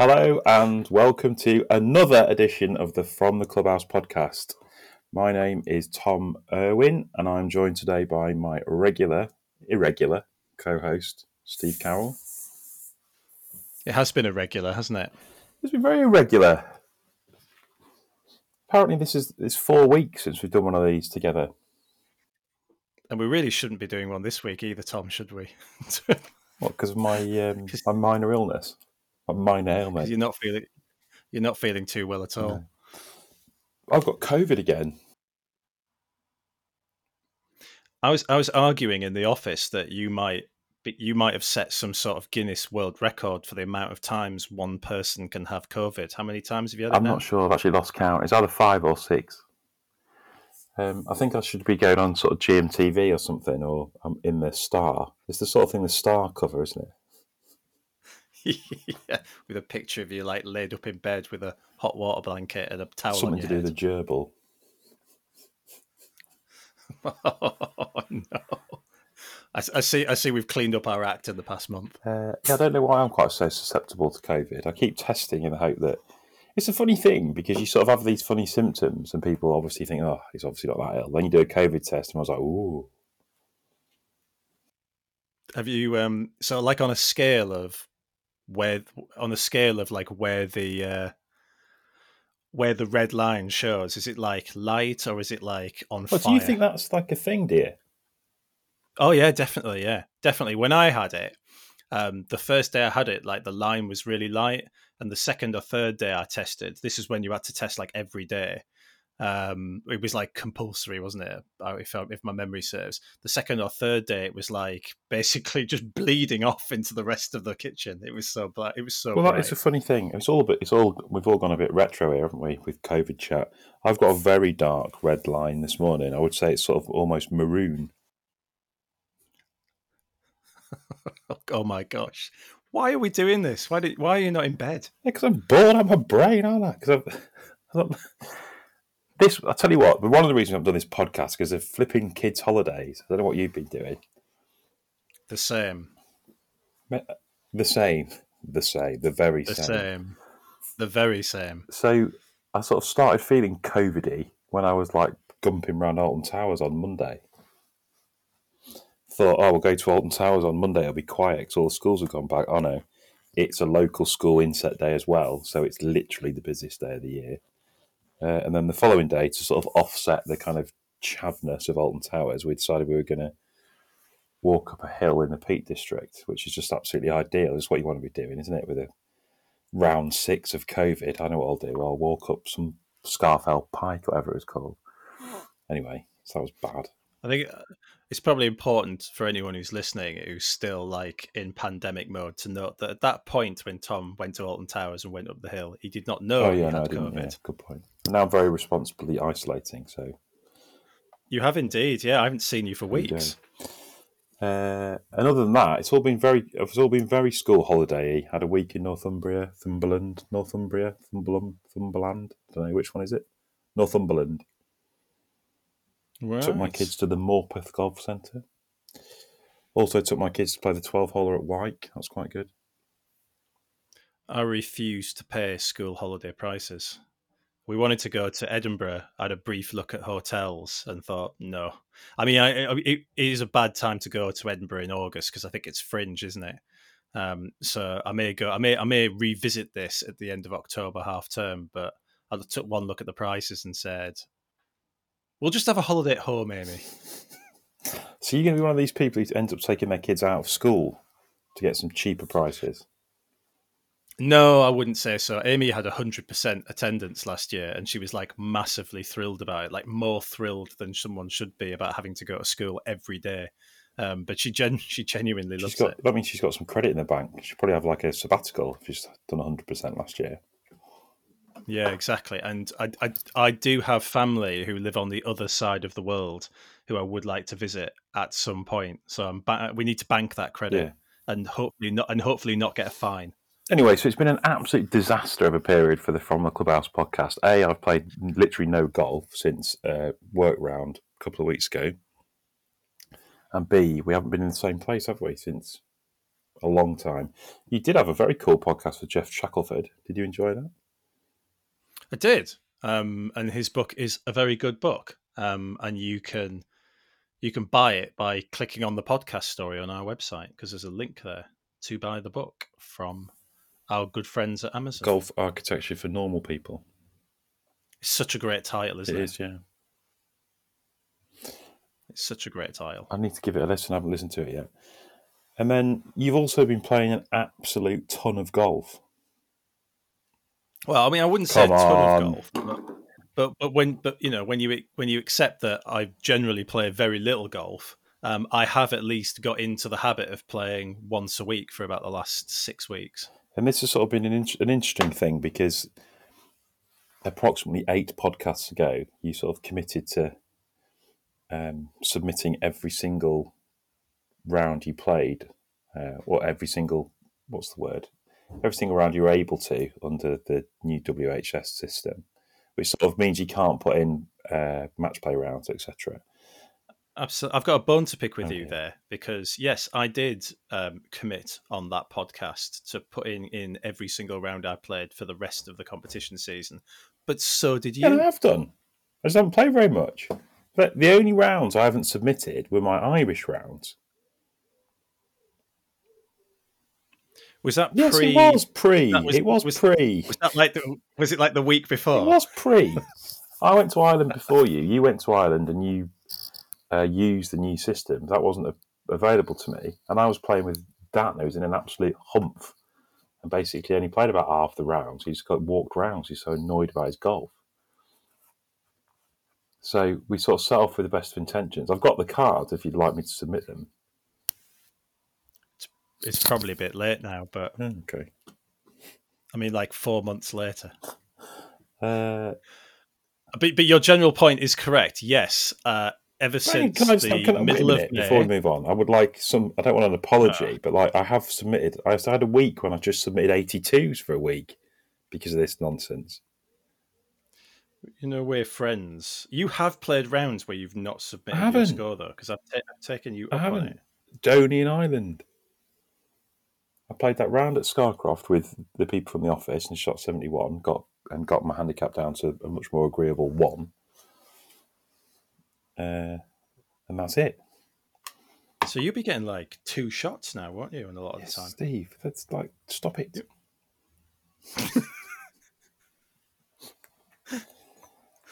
Hello and welcome to another edition of the From the Clubhouse podcast. My name is Tom Irwin and I'm joined today by my regular, irregular co host, Steve Carroll. It has been irregular, hasn't it? It's been very irregular. Apparently, this is it's four weeks since we've done one of these together. And we really shouldn't be doing one this week either, Tom, should we? what, because of my um, my minor illness? My minor ailment. You're not feeling you're not feeling too well at all. No. I've got COVID again. I was I was arguing in the office that you might you might have set some sort of Guinness World Record for the amount of times one person can have COVID. How many times have you had it? I'm now? not sure. I've actually lost count. It's either five or six. Um, I think I should be going on sort of GMTV or something, or I'm um, in the Star. It's the sort of thing the Star cover, isn't it? Yeah, with a picture of you like laid up in bed with a hot water blanket and a towel. Something to do with the gerbil. oh no! I, I, see. I see. We've cleaned up our act in the past month. Uh, yeah, I don't know why I'm quite so susceptible to COVID. I keep testing in the hope that it's a funny thing because you sort of have these funny symptoms, and people obviously think, "Oh, he's obviously not that ill." Then you do a COVID test, and I was like, "Ooh." Have you um so like on a scale of where on the scale of like where the uh where the red line shows is it like light or is it like on well, fire? do you think that's like a thing dear Oh yeah, definitely, yeah, definitely. When I had it, um, the first day I had it, like the line was really light, and the second or third day I tested, this is when you had to test like every day. Um, it was like compulsory, wasn't it? If if my memory serves, the second or third day it was like basically just bleeding off into the rest of the kitchen. It was so black. It was so. Well, it's a funny thing. It's all, but it's all. We've all gone a bit retro here, haven't we? With COVID chat, I've got a very dark red line this morning. I would say it's sort of almost maroon. oh my gosh. Why are we doing this? Why did, Why are you not in bed? Because I'm bored out of my brain, aren't I? Because I'm, this. I tell you what. One of the reasons I've done this podcast because of flipping kids' holidays. I don't know what you've been doing. The same. The same. The same. The very the same. same. The very same. So I sort of started feeling COVIDy when I was like gumping around Alton Towers on Monday thought, oh, we'll go to Alton Towers on Monday. It'll be quiet because all the schools have gone back. Oh no, it's a local school inset day as well, so it's literally the busiest day of the year. Uh, and then the following day, to sort of offset the kind of chavness of Alton Towers, we decided we were going to walk up a hill in the Peak District, which is just absolutely ideal. It's what you want to be doing, isn't it? With a round six of COVID, I know what I'll do. I'll walk up some Scafell Pike, whatever it's called. Anyway, so that was bad. I think uh, it's probably important for anyone who's listening who's still like in pandemic mode to note that at that point when Tom went to Alton Towers and went up the hill, he did not know oh, yeah, he had no, COVID. Yeah, good point. Now I'm very responsibly isolating, so you have indeed. Yeah, I haven't seen you for weeks. Uh, and other than that, it's all been very. It's all been very school holiday. Had a week in Northumbria, Thumberland, Northumbria, Thumberland, Thumberland. I don't know which one is it. Northumberland. Right. Took my kids to the Morpeth Golf Centre. Also took my kids to play the 12 holer at Wyke. That was quite good. I refused to pay school holiday prices. We wanted to go to Edinburgh. I had a brief look at hotels and thought, no. I mean, I, it, it is a bad time to go to Edinburgh in August because I think it's fringe, isn't it? Um, so I may go. I may. I may revisit this at the end of October half term. But I took one look at the prices and said, We'll just have a holiday at home, Amy. So you're going to be one of these people who ends up taking their kids out of school to get some cheaper prices? No, I wouldn't say so. Amy had 100% attendance last year and she was like massively thrilled about it, like more thrilled than someone should be about having to go to school every day. Um, but she gen- she genuinely loves got, it. I mean, she's got some credit in the bank. She'll probably have like a sabbatical if she's done 100% last year. Yeah, exactly. And I, I, I do have family who live on the other side of the world who I would like to visit at some point. So I'm ba- we need to bank that credit yeah. and hopefully not and hopefully not get a fine. Anyway, so it's been an absolute disaster of a period for the From the Clubhouse podcast. A, I've played literally no golf since uh, work round a couple of weeks ago, and B, we haven't been in the same place, have we, since a long time. You did have a very cool podcast with Geoff Shackelford. Did you enjoy that? I did, um, and his book is a very good book, um, and you can you can buy it by clicking on the podcast story on our website because there's a link there to buy the book from our good friends at Amazon. Golf architecture for normal people. It's such a great title, isn't It it? is, yeah. It's such a great title. I need to give it a listen. I haven't listened to it yet. And then you've also been playing an absolute ton of golf. Well, I mean, I wouldn't say Come a ton on. of golf, but, but but when but you know when you when you accept that I generally play very little golf, um, I have at least got into the habit of playing once a week for about the last six weeks. And this has sort of been an, in- an interesting thing because approximately eight podcasts ago, you sort of committed to um, submitting every single round you played, uh, or every single, what's the word? Every single round you were able to under the new WHS system, which sort of means you can't put in uh, match play rounds, etc. Absolutely. I've got a bone to pick with you there because yes, I did um, commit on that podcast to putting in every single round I played for the rest of the competition season, but so did you. Yeah, I have done. I just haven't played very much. But the only rounds I haven't submitted were my Irish rounds. Was that Yes, pre? it was pre. was- it was, was- pre. Was that like the? Was it like the week before? It was pre. I went to Ireland before you. You went to Ireland and you uh, used the new system. That wasn't a- available to me. And I was playing with Dan, who was in an absolute humph and basically only played about half the rounds. He just got walked rounds. He's so annoyed about his golf. So we sort of set off with the best of intentions. I've got the cards if you'd like me to submit them. It's probably a bit late now, but Okay. I mean, like four months later. Uh, But but your general point is correct. Yes, uh, ever since can I the can I- wait middle of May, before we move on? I would like some. I don't want an apology, but like I have submitted. I had a week when I just submitted eighty twos for a week because of this nonsense. you know we're friends. You have played rounds where you've not submitted your score though, because I've, ta- I've taken you I up haven't. it. Doney and Island. I played that round at Scarcroft with the people from the office and shot seventy one. Got and got my handicap down to a much more agreeable one. Uh, and that's it. So you'll be getting like two shots now, won't you? In a lot of Yes, the time. Steve, that's like stop it.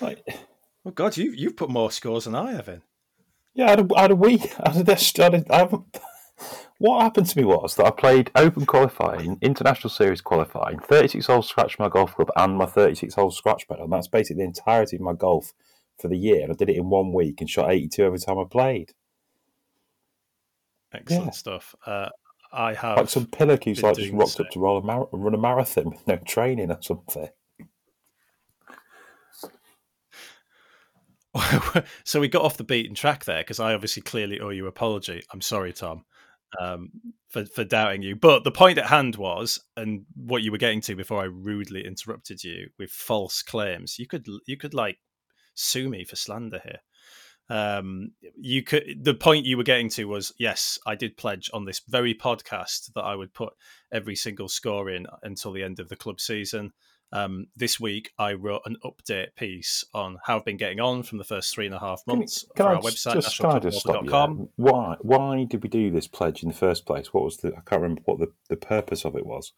like. Oh God, you you've put more scores than I have in. Yeah, I had a, I had a week. I had a, I had a, I haven't, what happened to me was that I played Open qualifying, International Series qualifying, 36 holes scratch my golf club, and my 36 holes scratch medal. And that's basically the entirety of my golf for the year. And I did it in one week and shot 82 every time I played. Excellent Yeah. stuff. Uh, I have Like some pillock who's like just rocked up to roll a mar- run a marathon with no training or something. so we got off the beaten track there because I obviously clearly owe you an apology. I'm sorry, Tom, um, for for doubting you. But the point at hand was, and what you were getting to before I rudely interrupted you with false claims. You could you could like sue me for slander here. Um, you could. The point you were getting to was, yes, I did pledge on this very podcast that I would put every single score in until the end of the club season. Um, this week, I wrote an update piece on how I've been getting on from the first three and a half months can for I our just, website, just, can I just stop you Why, why did we do this pledge in the first place? What was the, I can't remember what the, the purpose of it was.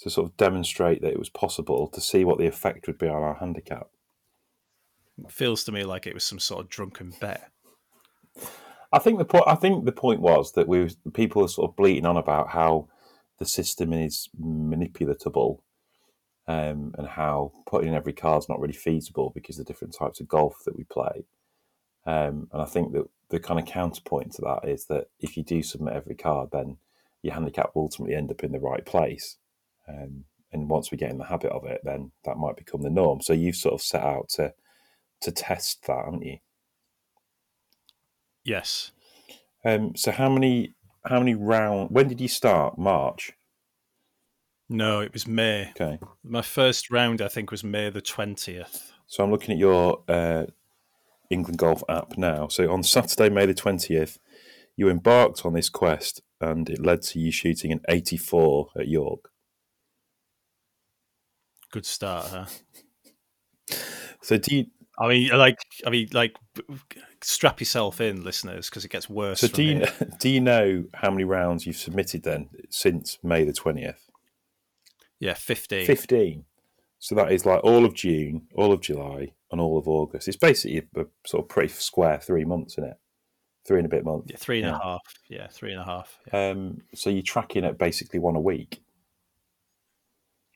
To sort of demonstrate that it was possible to see what the effect would be on our handicap. Feels to me like it was some sort of drunken bet. I think the point. I think the point was that we people are sort of bleating on about how the system is manipulatable, um, and how putting in every card is not really feasible because of the different types of golf that we play. Um, and I think that the kind of counterpoint to that is that if you do submit every card, then your handicap will ultimately end up in the right place. Um, and once we get in the habit of it, then that might become the norm. So you've sort of set out to to test that, haven't you? Yes. Um, so how many how many round? When did you start? March. No, it was May. Okay. My first round, I think, was May the twentieth. So I'm looking at your uh, England Golf app now. So on Saturday, May the twentieth, you embarked on this quest and it led to you shooting an 84 at York. Good start, huh? So do you? I mean, like, I mean, like, strap yourself in, listeners, because it gets worse. So do you here. do you know how many rounds you've submitted then since May the twentieth? Yeah, fifteen. Fifteen. So that is like all of June, all of July, and all of August. It's basically a, a sort of pretty square three months, isn't it? Three and a bit months. Yeah, three and a Yeah. half. Yeah, three and a half. Yeah. Um, so you're tracking at basically one a week.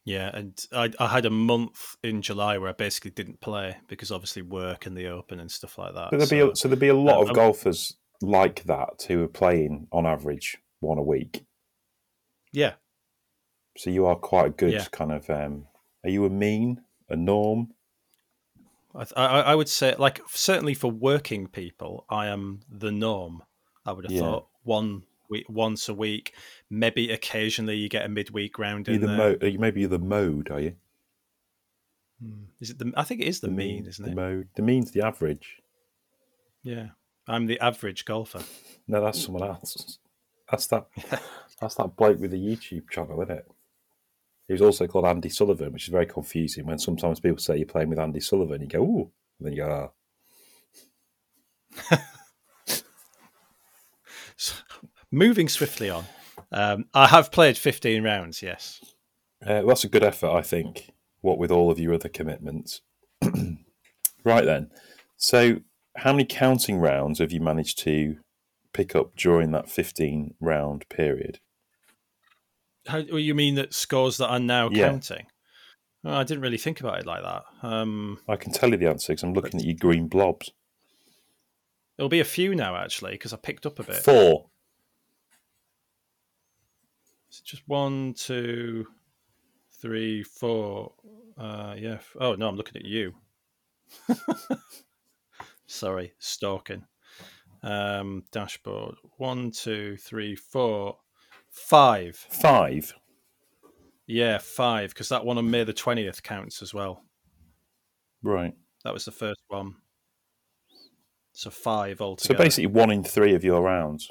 Yeah, and I, I had a month in July where I basically didn't play because obviously work and the open and stuff like that. But there'd be so- a, so there'd be a lot uh, of um, golfers like that who are playing on average one a week. yeah, So you are quite a good Yeah. kind of. Um, are you a mean, a norm? I, I, I would say, like, certainly for working people, I am the norm. I would have Yeah. thought one week, once a week, maybe occasionally you get a midweek round in the there. mo- maybe you're the mode, are you? Hmm. Is it the? I think it is the, mean, mean, isn't the it? mode. The mean's the average. Yeah, I'm the average golfer. No, that's someone else. That's that. that's that bloke with the YouTube channel, isn't it? He was also called Andy Sullivan, which is very confusing. When sometimes people say you're playing with Andy Sullivan, you go, "Ooh," and then you go, "Ah." So, moving swiftly on, um, I have played 15 rounds. Yes. Uh, well, that's a good effort, I think. What with all of your other commitments. right then. So, how many counting rounds have you managed to pick up during that 15 round period? How well, you mean that scores that are now Yeah. counting? Well, I didn't really think about it like that. Um, I can tell you the answer because I'm looking at your green blobs. there'll be a few now actually because I picked up a bit. Four. Is it just one, two, three, four? Uh, yeah. Oh no, I'm looking at you. Sorry, stalking. Um, dashboard. One, two, three, four, five. Five. Yeah, five. Because that one on May the twentieth counts as well. Right. That was the first one. So five altogether. So basically, one in three of your rounds.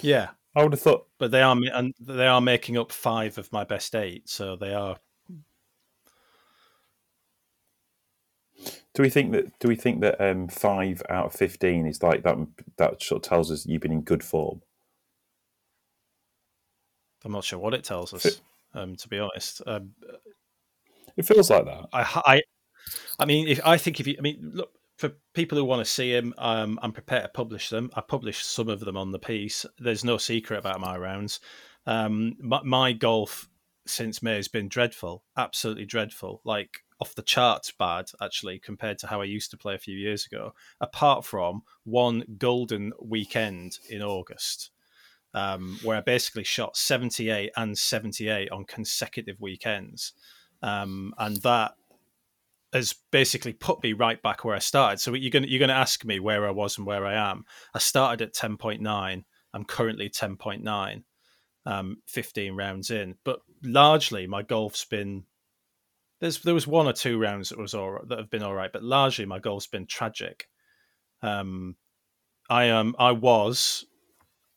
yeah, I would have thought. but they are and they are making up five of my best eight. So they are. Do we think that? Do we think that um, five out of fifteen is like that? That sort of tells us you've been in good form. I'm not sure what it tells us. Um, to be honest, um, It feels like that. I, I, I mean, if I think if you, I mean, look for people who want to see him, um, I'm prepared to publish them. I published some of them on the piece. There's no secret about my rounds. Um, my, my golf since May has been dreadful, absolutely dreadful, like off the charts bad actually compared to how I used to play a few years ago. Apart from one golden weekend in August. Um, where I basically shot 78 and 78 on consecutive weekends. Um, and that has basically put me right back where I started. So you're going to, you're to ask me where I was and where I am. I started at 10.9. I'm currently 10.9, um, 15 rounds in. But largely, my golf's been there's there was one or two rounds that was all right, that have been all right, but largely my golf's been tragic. Um, I am I was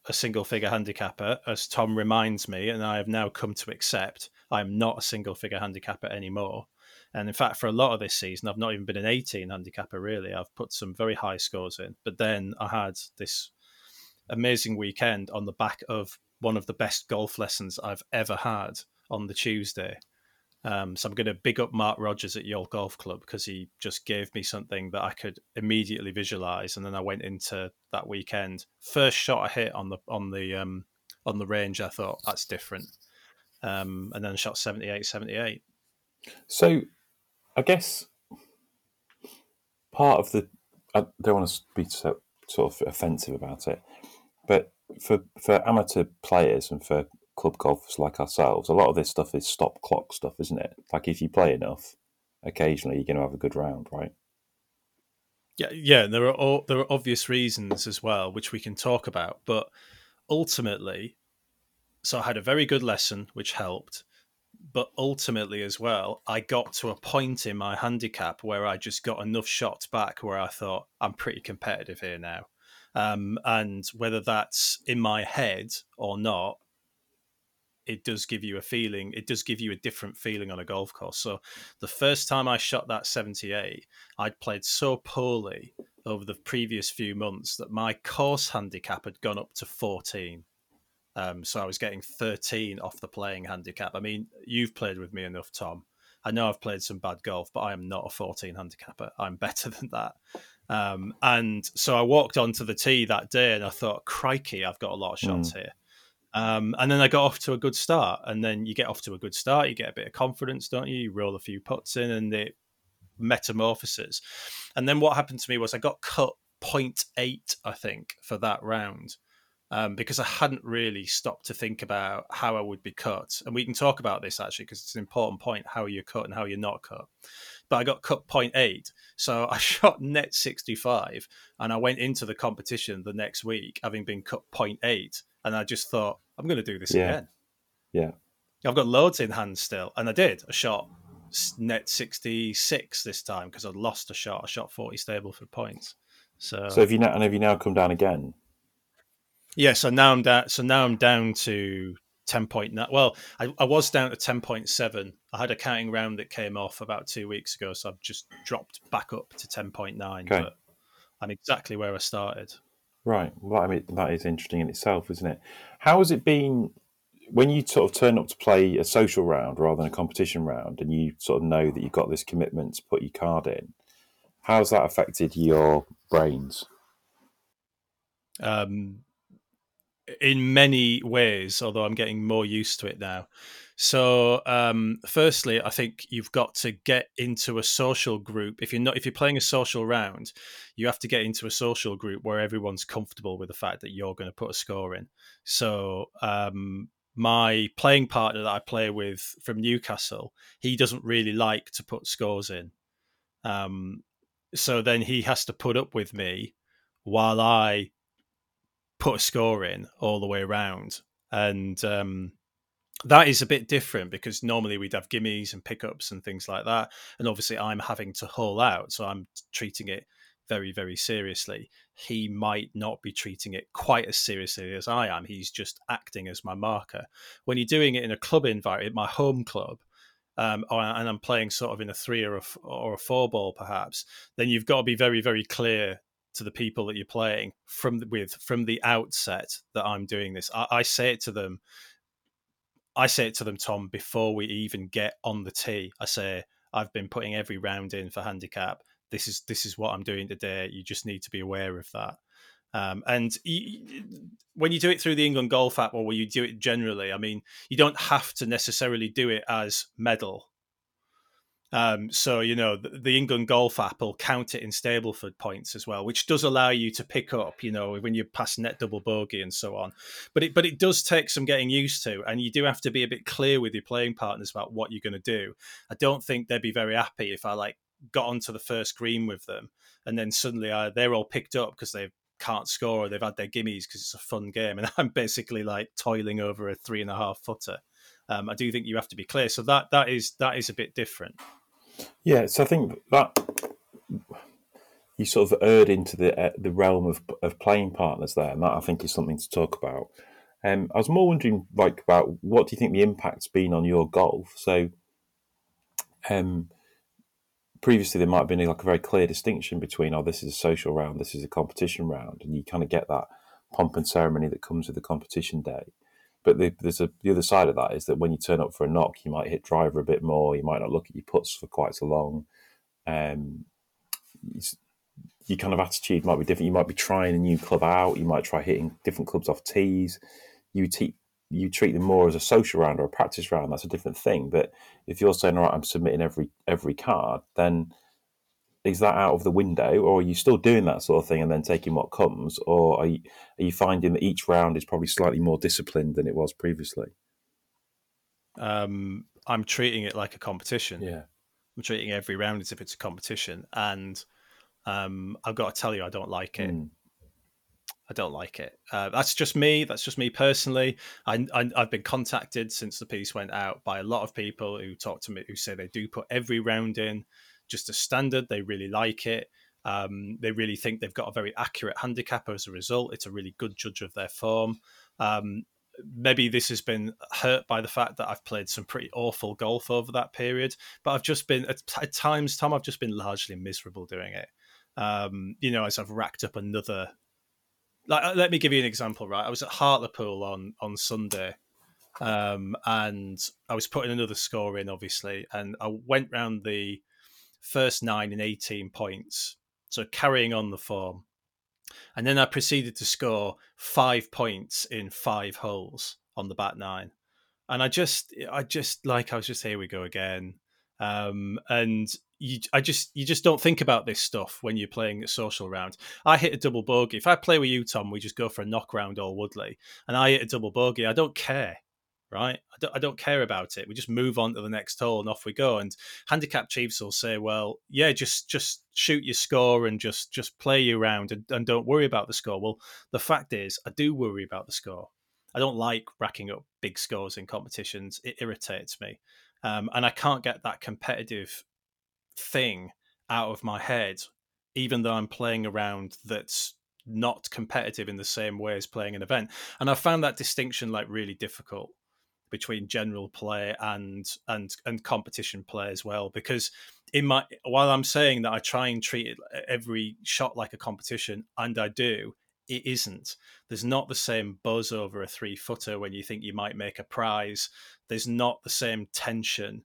a single figure handicapper, as Tom reminds me, and I have now come to accept I'm not a single figure handicapper anymore. And in fact, for a lot of this season, I've not even been an 18 handicapper, really. I've put some very high scores in. But then I had this amazing weekend on the back of one of the best golf lessons I've ever had on the Tuesday. Um, so I'm going to big up Mark Rogers at Yale Golf Club because he just gave me something that I could immediately visualize, and then I went into that weekend. First shot I hit on the on the um, on the range, I thought that's different, um, and then shot 78, 78. So, I guess part of the I don't want to be so, sort of offensive about it, but for for amateur players and for club golfers like ourselves, a lot of this stuff is stop clock stuff, isn't it? Like if you play enough, occasionally you're going to have a good round, right? Yeah, yeah. and There are all, there are obvious reasons as well, which we can talk about. But ultimately, so I had a very good lesson, which helped. But ultimately, as well, I got to a point in my handicap where I just got enough shots back where I thought I'm pretty competitive here now. Um, and whether that's in my head or not, it does give you a feeling. It does give you a different feeling on a golf course. So the first time I shot that 78, I'd played so poorly over the previous few months that my course handicap had gone up to 14. Um, so I was getting 13 off the playing handicap. I mean, you've played with me enough, Tom. I know I've played some bad golf, but I am not a 14 handicapper. I'm better than that. Um, and so I walked onto the tee that day and I thought, crikey, I've got a lot of shots mm. here. Um, and then I got off to a good start. And then you get off to a good start, you get a bit of confidence, don't you? You roll a few putts in and it metamorphoses. And then what happened to me was I got cut 0.8, I think, for that round um, because I hadn't really stopped to think about how I would be cut. And we can talk about this actually because it's an important point how you're cut and how you're not cut. But I got cut 0.8. So I shot net 65 and I went into the competition the next week having been cut 0.8. And I just thought, I'm going to do this yeah. again. Yeah. I've got loads in hand still. And I did. I shot net 66 this time because I'd lost a shot. I shot 40 Stableford points. So, so have you now, and have you now come down again? Yeah, so now I'm down. So now I'm down to ten point nine. Well, I, I was down to ten point seven. I had a counting round that came off about two weeks ago, so I've just dropped back up to ten point nine. Okay. But I'm exactly where I started. Right. Well, I mean that is interesting in itself, isn't it? How has it been when you sort of turn up to play a social round rather than a competition round, and you sort of know that you've got this commitment to put your card in? How's that affected your brains? Um, in many ways, although I'm getting more used to it now. So, um, firstly, I think you've got to get into a social group. If you're not, if you're playing a social round, you have to get into a social group where everyone's comfortable with the fact that you're going to put a score in. So, um, my playing partner that I play with from Newcastle, he doesn't really like to put scores in. Um, so then he has to put up with me while I put a score in all the way around. And um, that is a bit different because normally we'd have gimmies and pickups and things like that. And obviously, I'm having to haul out. So I'm treating it very, very seriously. He might not be treating it quite as seriously as I am. He's just acting as my marker. When you're doing it in a club environment, my home club, um, and I'm playing sort of in a three or a, or a four ball perhaps, then you've got to be very, very clear to the people that you're playing from with from the outset that I'm doing this. I, I say it to them. I say it to them, Tom, before we even get on the tee. I say I've been putting every round in for handicap. This is this is what I'm doing today. You just need to be aware of that. Um, and you, when you do it through the England Golf app, or when you do it generally, I mean, you don't have to necessarily do it as medal um, so you know the, the, England Golf app will count it in Stableford points as well, which does allow you to pick up, you know, when you pass net double bogey and so on. But it but it does take some getting used to, and you do have to be a bit clear with your playing partners about what you're going to do. I don't think they'd be very happy if I like got onto the first green with them, and then suddenly I, they're all picked up because they can't score or they've had their gimmies because it's a fun game, and I'm basically like toiling over a three and a half footer. Um, I do think you have to be clear. So that that is that is a bit different. Yeah, so I think that you sort of erred into the uh, the realm of of playing partners there, and that I think is something to talk about. Um, I was more wondering, like, about what do you think the impact's been on your golf? So, um, previously there might have been like a very clear distinction between, oh, this is a social round, this is a competition round, and you kind of get that pomp and ceremony that comes with the competition day. But the, there's a, the other side of that is that when you turn up for a knock, you might hit driver a bit more. You might not look at your puts for quite so long. Um, your kind of attitude might be different. You might be trying a new club out. You might try hitting different clubs off tees. You te- you treat them more as a social round or a practice round. That's a different thing. But if you're saying, "All right, I'm submitting every every card," then is that out of the window, or are you still doing that sort of thing and then taking what comes, or are you, are you finding that each round is probably slightly more disciplined than it was previously? Um, I'm treating it like a competition. Yeah, I'm treating every round as if it's a competition, and um, I've got to tell you, I don't like it. Mm. I don't like it. Uh, that's just me. That's just me personally. I, I, have been contacted since the piece went out by a lot of people who talk to me who say they do put every round in just a standard. They really like it. Um, they really think they've got a very accurate handicapper as a result. It's a really good judge of their form. Um, maybe this has been hurt by the fact that I've played some pretty awful golf over that period, but I've just been at, at times, Tom, I've just been largely miserable doing it. Um, you know, as I've racked up another. Like, let me give you an example. Right, I was at Hartlepool on on Sunday, um, and I was putting another score in, obviously, and I went round the first nine in eighteen points, so carrying on the form and then I proceeded to score five points in five holes on the back nine. And I just, I just like, I was just here we go again. Um, and you, I just, you just don't think about this stuff when you're playing a social round. I hit a double bogey. If I play with you, Tom, we just go for a knock round all Woodley, and I hit a double bogey. I don't care right? I don't, I don't care about it. We just move on to the next hole and off we go. And handicap chiefs will say, well, yeah, just just shoot your score and just just play you around and, and don't worry about the score. Well, the fact is, I do worry about the score. I don't like racking up big scores in competitions. It irritates me, um, and I can't get that competitive thing out of my head, even though I'm playing around that's not competitive in the same way as playing an event. And I found that distinction like really difficult between general play and and and competition play as well because in my while I'm saying that I try and treat every shot like a competition and I do it isn't there's not the same buzz over a three footer when you think you might make a prize there's not the same tension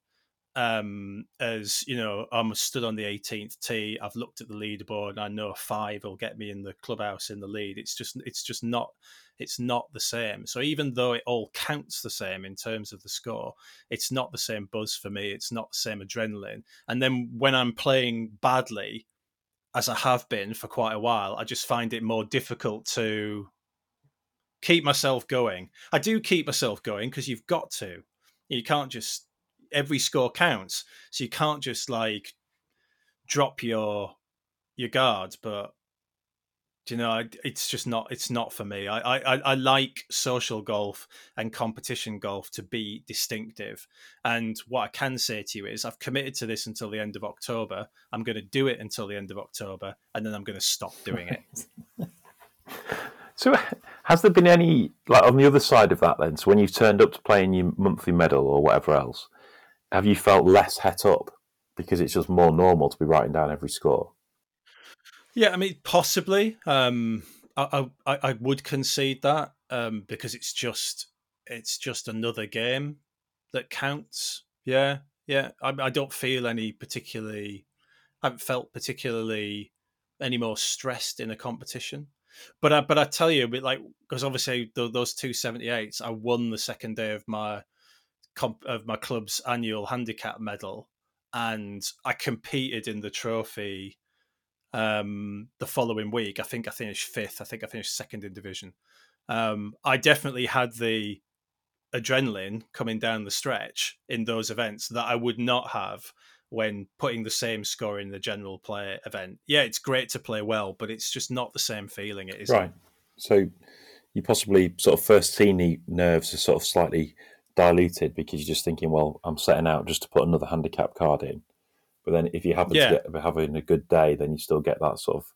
um, as you know, I'm stood on the 18th tee. I've looked at the leaderboard, and I know five will get me in the clubhouse in the lead. It's just, it's just not, it's not the same. So even though it all counts the same in terms of the score, it's not the same buzz for me. It's not the same adrenaline. And then when I'm playing badly, as I have been for quite a while, I just find it more difficult to keep myself going. I do keep myself going because you've got to. You can't just every score counts. So you can't just like drop your your guards. But you know, it's just not it's not for me. I, I I like social golf and competition golf to be distinctive. And what I can say to you is, I've committed to this until the end of October. I'm going to do it until the end of October, and then I'm going to stop doing it. So, has there been any like on the other side of that then? So, when you've turned up to play in your monthly medal or whatever else, have you felt less het up because it's just more normal to be writing down every score? Yeah, I mean, possibly. Um, I, I I would concede that um, because it's just it's just another game that counts. Yeah, yeah. I, I don't feel any particularly. I haven't felt particularly any more stressed in a competition. But I, but I tell you, like because obviously those two seventy eights, I won the second day of my comp- of my club's annual handicap medal, and I competed in the trophy um, the following week. I think I finished fifth. I think I finished second in division. Um, I definitely had the adrenaline coming down the stretch in those events that I would not have when putting the same score in the general play event. Yeah, it's great to play well, but it's just not the same feeling. It is right. So you possibly sort of first teeny nerves are sort of slightly diluted because you're just thinking, well, I'm setting out just to put another handicap card in. But then if you happen yeah. to get having a good day, then you still get that sort of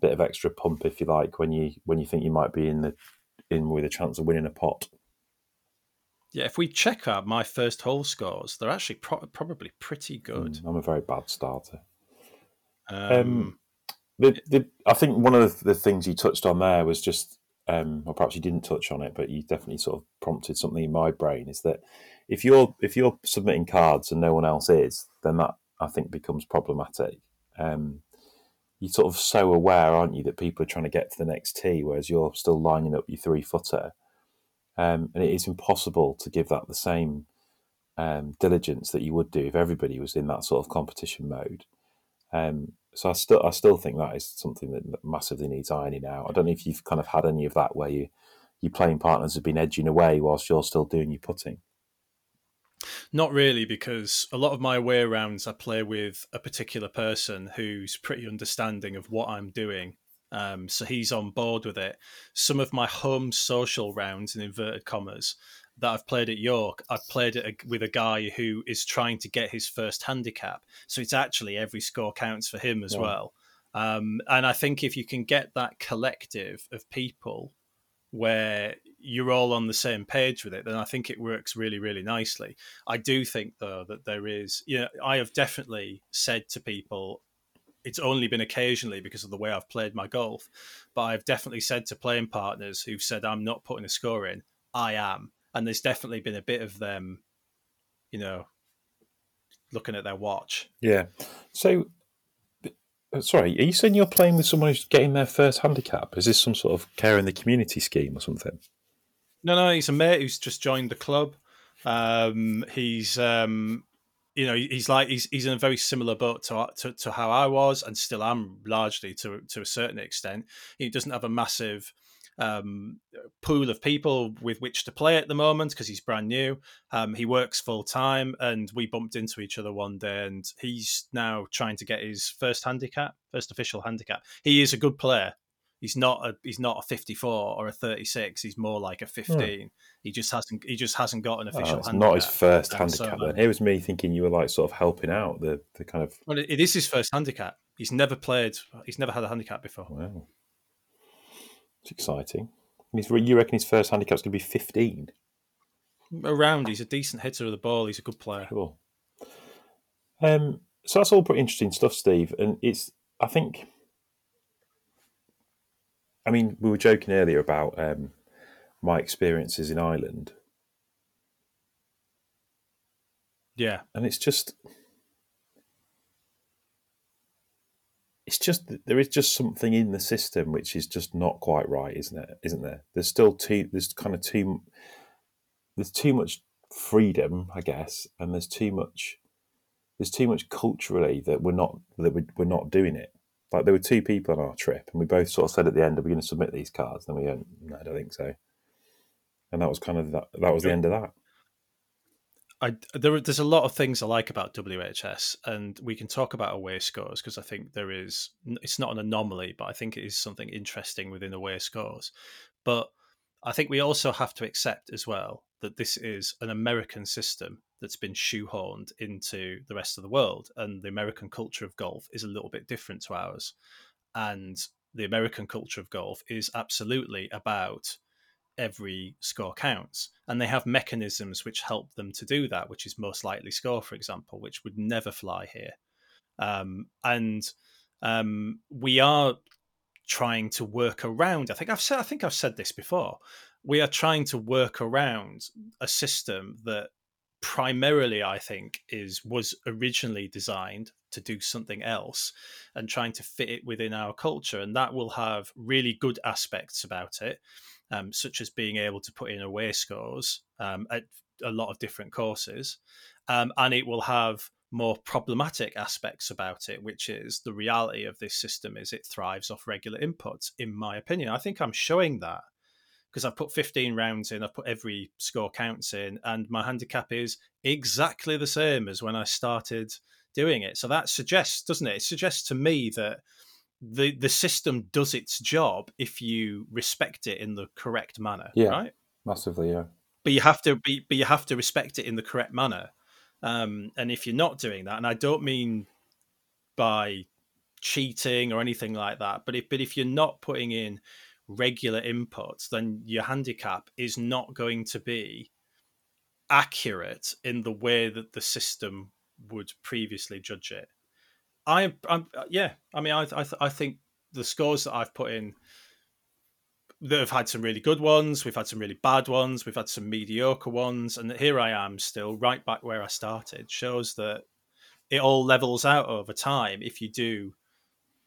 bit of extra pump, if you like, when you when you think you might be in the in with a chance of winning a pot. Yeah, if we check out my first hole scores, they're actually pro- probably pretty good. Mm, I'm a very bad starter. Um, um, the, the, I think one of the things you touched on there was just um, or perhaps you didn't touch on it, but you definitely sort of prompted something in my brain. Is that if you're if you're submitting cards and no one else is, then that I think becomes problematic. Um, you're sort of so aware, aren't you, that people are trying to get to the next tee, whereas you're still lining up your three footer, um, and it is impossible to give that the same um, diligence that you would do if everybody was in that sort of competition mode. Um, so I still I still think that is something that massively needs ironing out. I don't know if you've kind of had any of that where you your playing partners have been edging away whilst you're still doing your putting. Not really, because a lot of my way rounds I play with a particular person who's pretty understanding of what I'm doing. Um, so he's on board with it. Some of my home social rounds, in inverted commas, that I've played at York, I've played it with a guy who is trying to get his first handicap. So it's actually every score counts for him as yeah. well. Um, and I think if you can get that collective of people where you're all on the same page with it, then I think it works really, really nicely. I do think, though, that there is, you know, I have definitely said to people, it's only been occasionally because of the way I've played my golf, but I've definitely said to playing partners who've said, I'm not putting a score in, I am. And there's definitely been a bit of them, you know, looking at their watch. Yeah. So, uh, sorry, are you saying you're playing with someone who's getting their first handicap? Is this some sort of care in the community scheme or something? No, no, he's a mate who's just joined the club. Um, he's, um, you know, he's like he's he's in a very similar boat to, to, to how I was and still am largely to to a certain extent. He doesn't have a massive um, pool of people with which to play at the moment because he's brand new. Um, he works full time, and we bumped into each other one day, and he's now trying to get his first handicap, first official handicap. He is a good player. He's not a he's not a 54 or a 36. He's more like a 15. Hmm. He just hasn't he just hasn't got an oh, official. Oh, it's not his first handicap. So, then here was me thinking you were like sort of helping out the the kind of. Well, it is his first handicap. He's never played. He's never had a handicap before. Wow. It's exciting. You reckon his first handicap's going to be 15? Around, he's a decent hitter of the ball. He's a good player. Cool. Um, so that's all pretty interesting stuff, Steve. And it's, I think, I mean, we were joking earlier about um, my experiences in Ireland. Yeah. And it's just, it's just there is just something in the system which is just not quite right, isn't it? Isn't there? There's still too there's kind of too there's too much freedom, I guess, and there's too much there's too much culturally that we're not that we're not doing it. Like there were two people on our trip, and we both sort of said at the end, "Are we going to submit these cards?" And we went, "No, I don't think so." And that was kind of that. That was the end of that. I there, there's a lot of things I like about WHS, and we can talk about away scores because I think there is. It's not an anomaly, but I think it is something interesting within away scores. But I think we also have to accept as well that this is an American system that's been shoehorned into the rest of the world, and the American culture of golf is a little bit different to ours, and the American culture of golf is absolutely about every score counts. And they have mechanisms which help them to do that, which is most likely score, for example, which would never fly here. Um, and um, we are trying to work around. I think I've said. I think I've said this before. We are trying to work around a system that primarily, I think, is was originally designed to do something else, and trying to fit it within our culture. And that will have really good aspects about it um, such as being able to put in away scores um, at a lot of different courses. Um, and it will have more problematic aspects about it, which is the reality of this system is it thrives off regular inputs, in my opinion. I think I'm showing that because I've put 15 rounds in, I've put every score counts in, and my handicap is exactly the same as when I started doing it. So that suggests, doesn't it? It suggests to me that the the system does its job if you respect it in the correct manner. Yeah, right. Massively, yeah. But you have to be, but you have to respect it in the correct manner. Um, and if you're not doing that, and I don't mean by cheating or anything like that, but if but if you're not putting in regular inputs, then your handicap is not going to be accurate in the way that the system would previously judge it. I, I'm, uh, yeah. I mean, I, I, I think the scores that I've put in that have had some really good ones. We've had some really bad ones. We've had some mediocre ones, and here I am still right back where I started. Shows that it all levels out over time if you do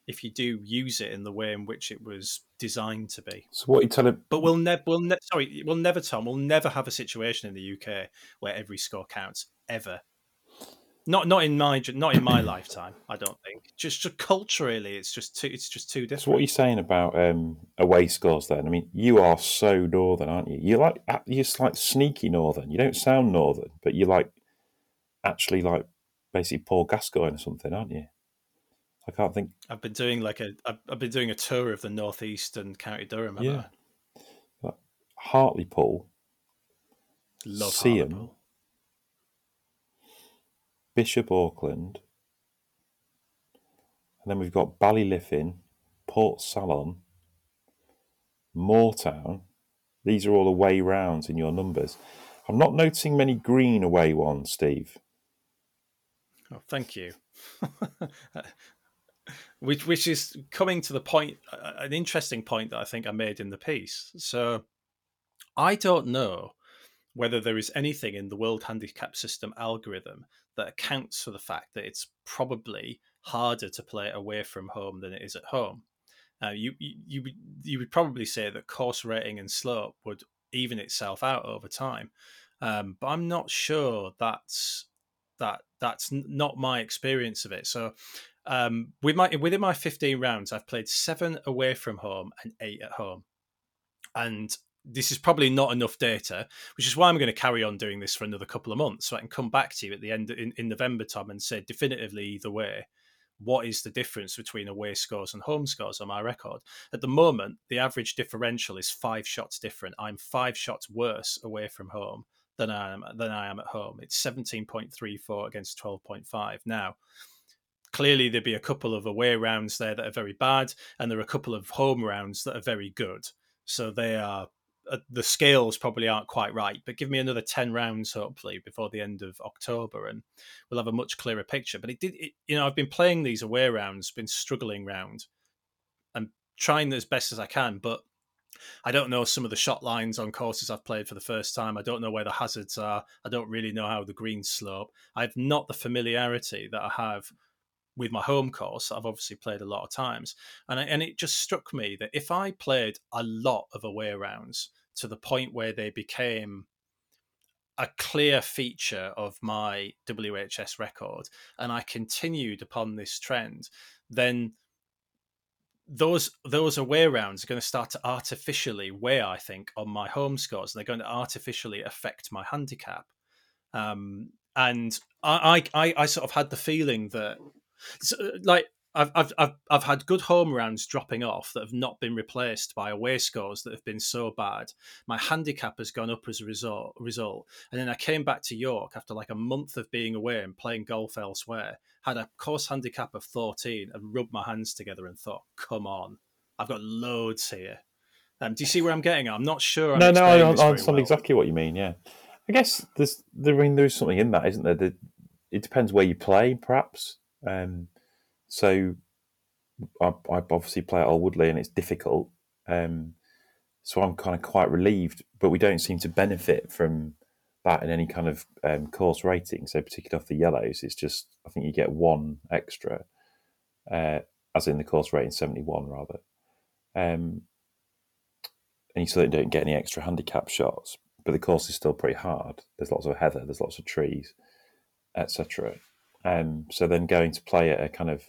if you do use it in the way in which it was designed to be. So what you telling? But we'll never, we'll ne- sorry, we'll never, Tom, we'll never have a situation in the UK where every score counts ever. Not not in my not in my lifetime. I don't think. Just, just culturally, it's just too it's just too different. So what are you saying about um, away scores? Then I mean, you are so northern, aren't you? You're like you're like sneaky northern. You don't sound northern, but you're like actually like basically Paul Gascoigne or something, aren't you? I can't think. I've been doing like a I've been doing a tour of the northeast and County Durham. Yeah, Hartlepool. Love Seaham, Hartlepool. Bishop Auckland, and then we've got Ballyliffin, Portsalon, Moortown. These are all away rounds in your numbers. I'm not noticing many green away ones, Steve. Oh, thank you. which which is coming to the point, an interesting point that I think I made in the piece. So I don't know whether there is anything in the World Handicap System algorithm that accounts for the fact that it's probably harder to play away from home than it is at home. Uh, you, you you would probably say that course rating and slope would even itself out over time, um, but I'm not sure that's that that's not my experience of it. So um, with my within my 15 rounds, I've played seven away from home and eight at home, and this is probably not enough data, which is why I'm going to carry on doing this for another couple of months, so I can come back to you at the end in, in November, Tom, and say definitively either way what is the difference between away scores and home scores on my record. At the moment, the average differential is five shots different. I'm five shots worse away from home than I am than I am at home. It's 17.34 against 12.5. Now, clearly there'd be a couple of away rounds there that are very bad, and there are a couple of home rounds that are very good. So they are uh, the scales probably aren't quite right, but give me another 10 rounds, hopefully, before the end of October, and we'll have a much clearer picture. But it did, it, you know, I've been playing these away rounds, been struggling round and trying as best as I can, but I don't know some of the shot lines on courses I've played for the first time. I don't know where the hazards are. I don't really know how the greens slope. I have not the familiarity that I have with my home course. I've obviously played a lot of times, and I, and it just struck me that if I played a lot of away rounds to the point where they became a clear feature of my WHS record, and I continued upon this trend, then those those away rounds are going to start to artificially weigh, I think, on my home scores, and they're going to artificially affect my handicap. Um, and I, I, I sort of had the feeling that, like, I've, I've, I've, I've had good home rounds dropping off that have not been replaced by away scores that have been so bad. My handicap has gone up as a result. result. And then I came back to York after like a month of being away and playing golf elsewhere, had a course handicap of 14 and rubbed my hands together and thought, come on, I've got loads here. Um, do you see where I'm getting? at? I'm not sure. I'm no, no, I understand well. exactly what you mean. Yeah, I guess there's, there, I mean, there's something in that, isn't there? The, it depends where you play, perhaps. Um, so I, I obviously play at Alwoodley and it's difficult. Um, so I'm kind of quite relieved, but we don't seem to benefit from that in any kind of um, course rating. So particularly off the yellows, it's just I think you get one extra, uh, as in the course rating seventy one rather, um, and you still don't get any extra handicap shots. But the course is still pretty hard. There's lots of heather, there's lots of trees, etc. Um, so then going to play at a kind of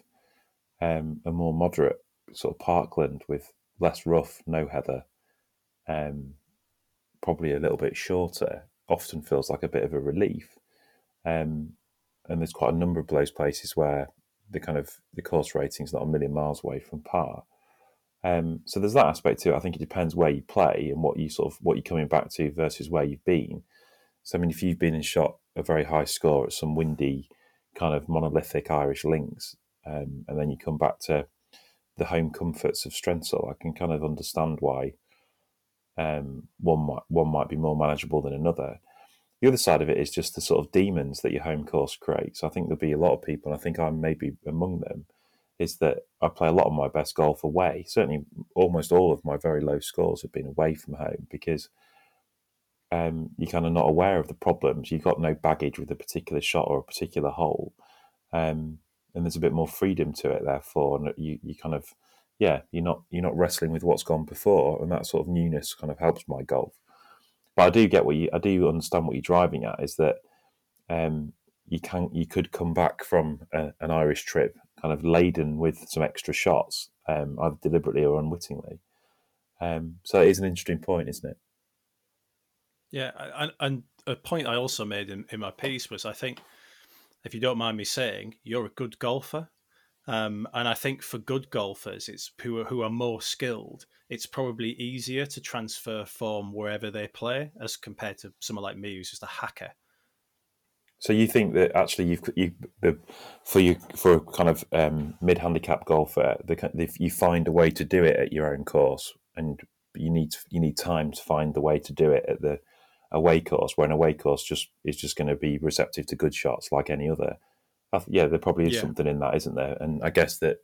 um, a more moderate sort of parkland with less rough, no heather, um, probably a little bit shorter, often feels like a bit of a relief. Um, and there's quite a number of those places where the kind of the course rating is not a million miles away from par. Um, so there's that aspect to it. I think it depends where you play and what you sort of what you're coming back to versus where you've been. So I mean, if you've been and shot a very high score at some windy kind of monolithic Irish links, um, and then you come back to the home comforts of Strensall, I can kind of understand why um, one might one might be more manageable than another. The other side of it is just the sort of demons that your home course creates. I think there'll be a lot of people, and I think I'm maybe among them, is that I play a lot of my best golf away. Certainly, almost all of my very low scores have been away from home because um, you're kind of not aware of the problems. You've got no baggage with a particular shot or a particular hole. Um, and there's a bit more freedom to it therefore and you, you kind of yeah you're not you're not wrestling with what's gone before and that sort of newness kind of helps my golf but i do get what you i do understand what you're driving at is that um, you can you could come back from a, an irish trip kind of laden with some extra shots um, either deliberately or unwittingly um, so it is an interesting point isn't it yeah and, and a point i also made in, in my piece was i think if you don't mind me saying, you're a good golfer. Um, and I think for good golfers, it's who are, who are more skilled. It's probably easier to transfer form wherever they play as compared to someone like me who's just a hacker. So you think that actually you've you the for you for a kind of um, mid handicap golfer, the, you find a way to do it at your own course, and you need you need time to find the way to do it at the away course, where an away course just is just going to be receptive to good shots like any other. yeah, there probably is yeah. something in that, isn't there? And I guess that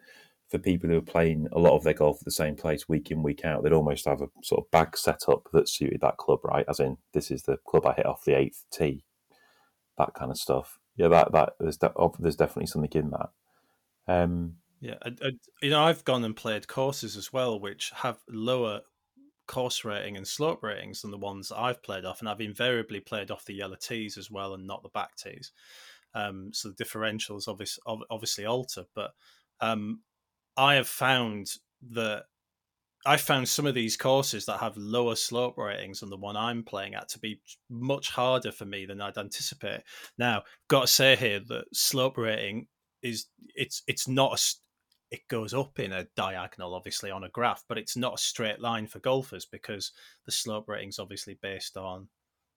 for people who are playing a lot of their golf at the same place week in week out, they'd almost have a sort of bag set up that suited that club, right? As in, this is the club I hit off the eighth tee that kind of stuff. Yeah, that that there's de- there's definitely something in that. Um, yeah, I, I, you know, I've gone and played courses as well, which have lower course rating and slope ratings than the ones I've played off, and I've invariably played off the yellow tees as well, and not the back tees. Um, so the differentials obviously obviously alter, but um, I have found that I found some of these courses that have lower slope ratings than the one I'm playing at to be much harder for me than I'd anticipate. Now, got to say here that slope rating is it's it's not a it goes up in a diagonal, obviously on a graph, but it's not a straight line for golfers because the slope rating's obviously based on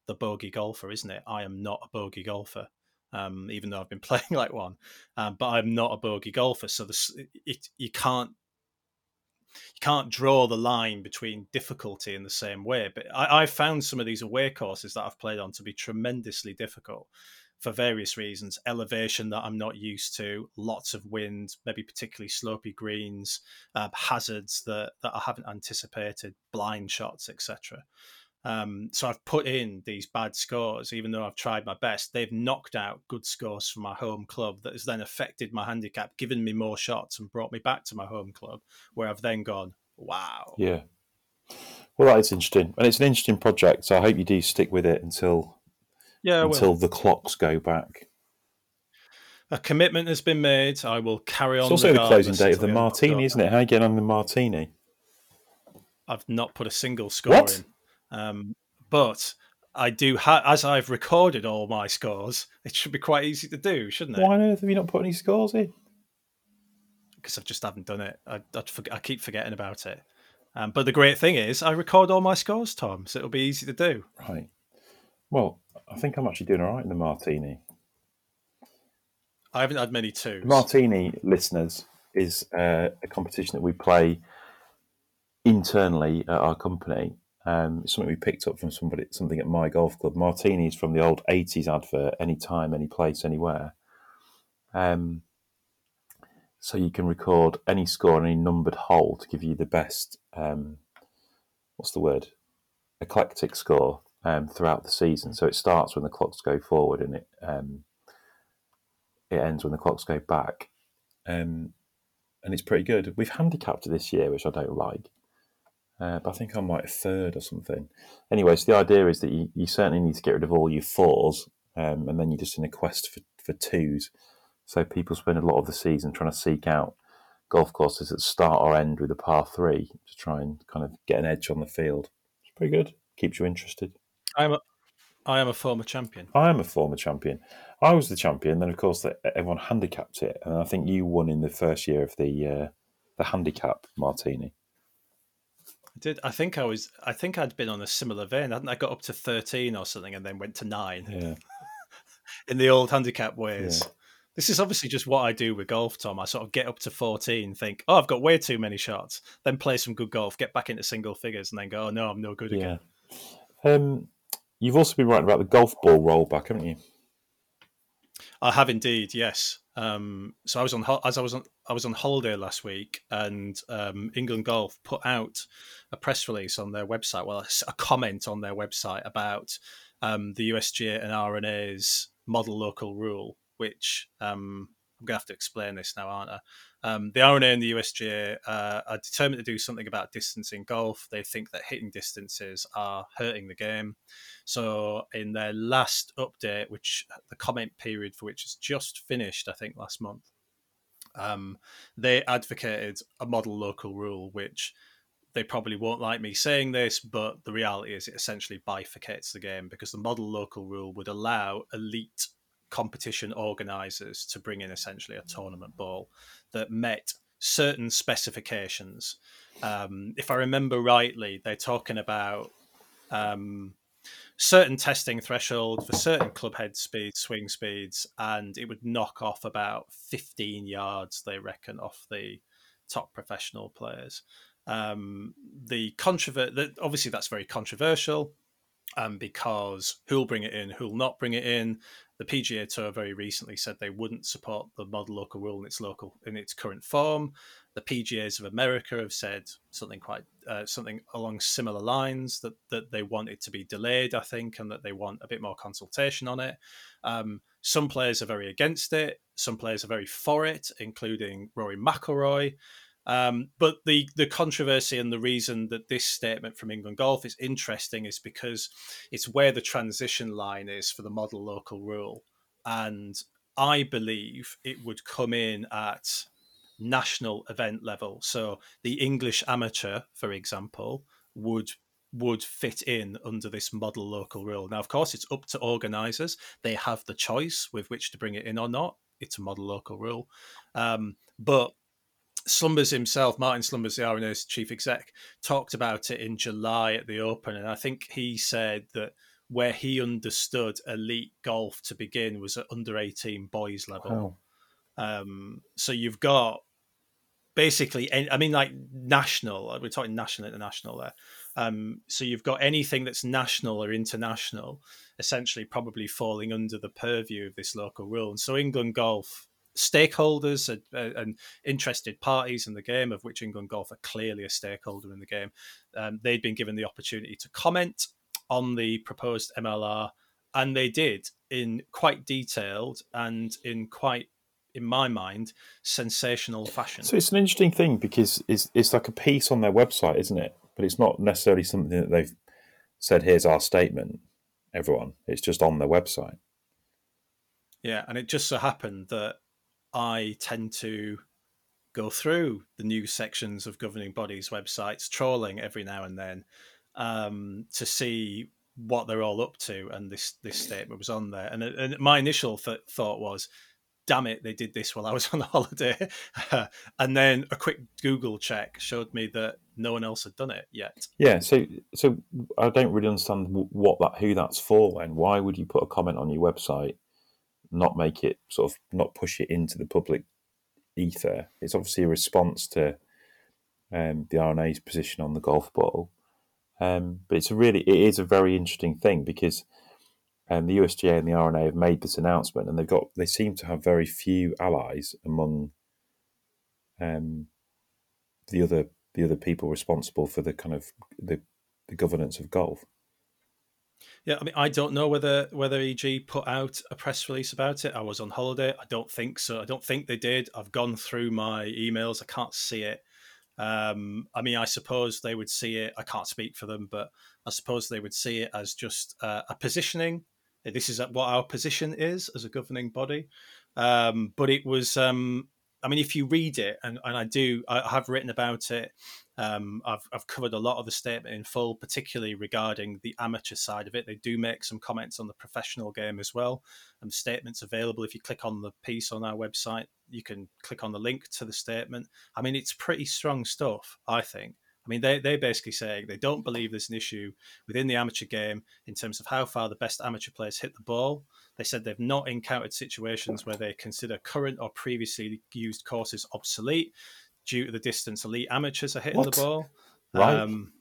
the bogey golfer, isn't it? I am not a bogey golfer. Um, even though I've been playing like one, um, but I'm not a bogey golfer, so it, you can't you can't draw the line between difficulty in the same way. But I, I've found some of these away courses that I've played on to be tremendously difficult for various reasons elevation that I'm not used to, lots of wind, maybe particularly slopy greens, uh, hazards that, that I haven't anticipated, blind shots, etc. Um, so I've put in these bad scores, even though I've tried my best. They've knocked out good scores from my home club that has then affected my handicap, given me more shots and brought me back to my home club, where I've then gone, wow. Yeah. Well, that is interesting, and it's an interesting project. So I hope you do stick with it until yeah until the clocks go back. A commitment has been made. I will carry on. It's also the closing date of the martini, isn't it? How are you getting on the martini? I've not put a single score what? in. Um, but I do, ha- as I've recorded all my scores, it should be quite easy to do, shouldn't it? Why on earth have you not put any scores in? Because I just haven't done it. I, I keep forgetting about it. Um, but the great thing is, I record all my scores, Tom, so it'll be easy to do. Right. Well, I think I'm actually doing all right in the martini. I haven't had many twos. Martini, listeners, is uh, a competition that we play internally at our company um, it's something we picked up from somebody, something at my golf club. Martinis from the old '80s advert, anytime, any place, anywhere. Um, so you can record any score on any numbered hole to give you the best. Um, what's the word? Eclectic score um, throughout the season. So it starts when the clocks go forward, and it um, it ends when the clocks go back. Um, and it's pretty good. We've handicapped this year, which I don't like. Uh, but I think I'm like third or something. Anyway, so the idea is that you, you certainly need to get rid of all your fours, um, and then you're just in a quest for, for twos. So people spend a lot of the season trying to seek out golf courses that start or end with a par three to try and kind of get an edge on the field. It's pretty good. Keeps you interested. I'm a, I am a former champion. I am a former champion. I was the champion. Then, of course, everyone handicapped it, and I think you won in the first year of the uh, the handicap martini. I did. I think I was. I think I'd been on a similar vein. Hadn't I got up to thirteen or something, and then went to nine. Yeah. in the old handicap ways. Yeah. This is obviously just what I do with golf, Tom. I sort of get up to 14, think, oh, I've got way too many shots, then play some good golf, get back into single figures, and then go, oh, no, I'm no good again. Um, you've also been writing about the golf ball rollback, haven't you? I have indeed, yes. Um, so I was on as I was on I was on holiday last week, and um, England Golf put out a press release on their website, well, a comment on their website about um, the USGA and R&A's model local rule, which um, I'm going to have to explain this now, aren't I? Um, the R&A and the USGA uh, are determined to do something about distance in golf. They think that hitting distances are hurting the game. So, in their last update, which the comment period for which has just finished, I think last month, um, they advocated a model local rule, which they probably won't like me saying this, but the reality is it essentially bifurcates the game because the model local rule would allow elite competition organisers to bring in essentially a tournament ball that met certain specifications. Um, if I remember rightly, they're talking about um, certain testing threshold for certain club head speeds, swing speeds, and it would knock off about 15 yards, they reckon, off the top professional players. Um, the controvert, obviously, that's very controversial um, because who'll bring it in, who'll not bring it in. The PGA Tour very recently said they wouldn't support the model local rule in its local in its current form. The PGAs of America have said something quite uh, something along similar lines that that they want it to be delayed, I think, and that they want a bit more consultation on it. Um, some players are very against it. Some players are very for it, including Rory McIlroy. Um, but the the controversy and the reason that this statement from England Golf is interesting is because it's where the transition line is for the model local rule, and I believe it would come in at national event level. So the English amateur, for example, would would fit in under this model local rule. Now, of course, it's up to organisers; they have the choice with which to bring it in or not. It's a model local rule, um, but Slumbers himself, Martin Slumbers, the R&A's chief exec, talked about it in July at the Open, and I think he said that where he understood elite golf to begin was at under 18 boys level. Wow. Um, so you've got basically, I mean, like national, we're talking national, international there. Um, so you've got anything that's national or international, essentially probably falling under the purview of this local rule. And so England Golf stakeholders and, uh, and, interested parties in the game, of which England Golf are clearly a stakeholder in the game, um, they'd been given the opportunity to comment on the proposed MLR, and they did in quite detailed and in quite, in my mind, sensational fashion. So it's an interesting thing because it's it's like a piece on their website, isn't it? But it's not necessarily something that they've said. Here's our statement, everyone. It's just on their website. Yeah, and it just so happened that I tend to go through the news sections of governing bodies' websites, trawling every now and then um, to see what they're all up to. And this this statement was on there, and, and my initial th- thought was, "Damn it, they did this while I was on holiday." and then a quick Google check showed me that no one else had done it yet. Yeah, so so I don't really understand what that who that's for. And why would you put a comment on your website? Not make it sort of not push it into the public ether. It's obviously a response to um, the R&A's position on the golf ball, um, but it's a really it is a very interesting thing because um, the USGA and the R&A have made this announcement, and they've got they seem to have very few allies among um, the other the other people responsible for the kind of the, the governance of golf. Yeah, I mean, I don't know whether whether EG put out a press release about it. I was on holiday. I don't think so. I don't think they did. I've gone through my emails. I can't see it. Um, I mean, I suppose they would see it. I can't speak for them, but I suppose they would see it as just uh, a positioning. This is what our position is as a governing body. Um, but it was, um, I mean, if you read it, and, and I do, I have written about it um, I've, I've covered a lot of the statement in full, particularly regarding the amateur side of it. They do make some comments on the professional game as well. And statements available. If you click on the piece on our website, you can click on the link to the statement. I mean, it's pretty strong stuff, I think. I mean, they, they're basically saying they don't believe there's an issue within the amateur game in terms of how far the best amateur players hit the ball. They said they've not encountered situations where they consider current or previously used courses obsolete due to the distance elite amateurs are hitting what? the ball. Right. Um,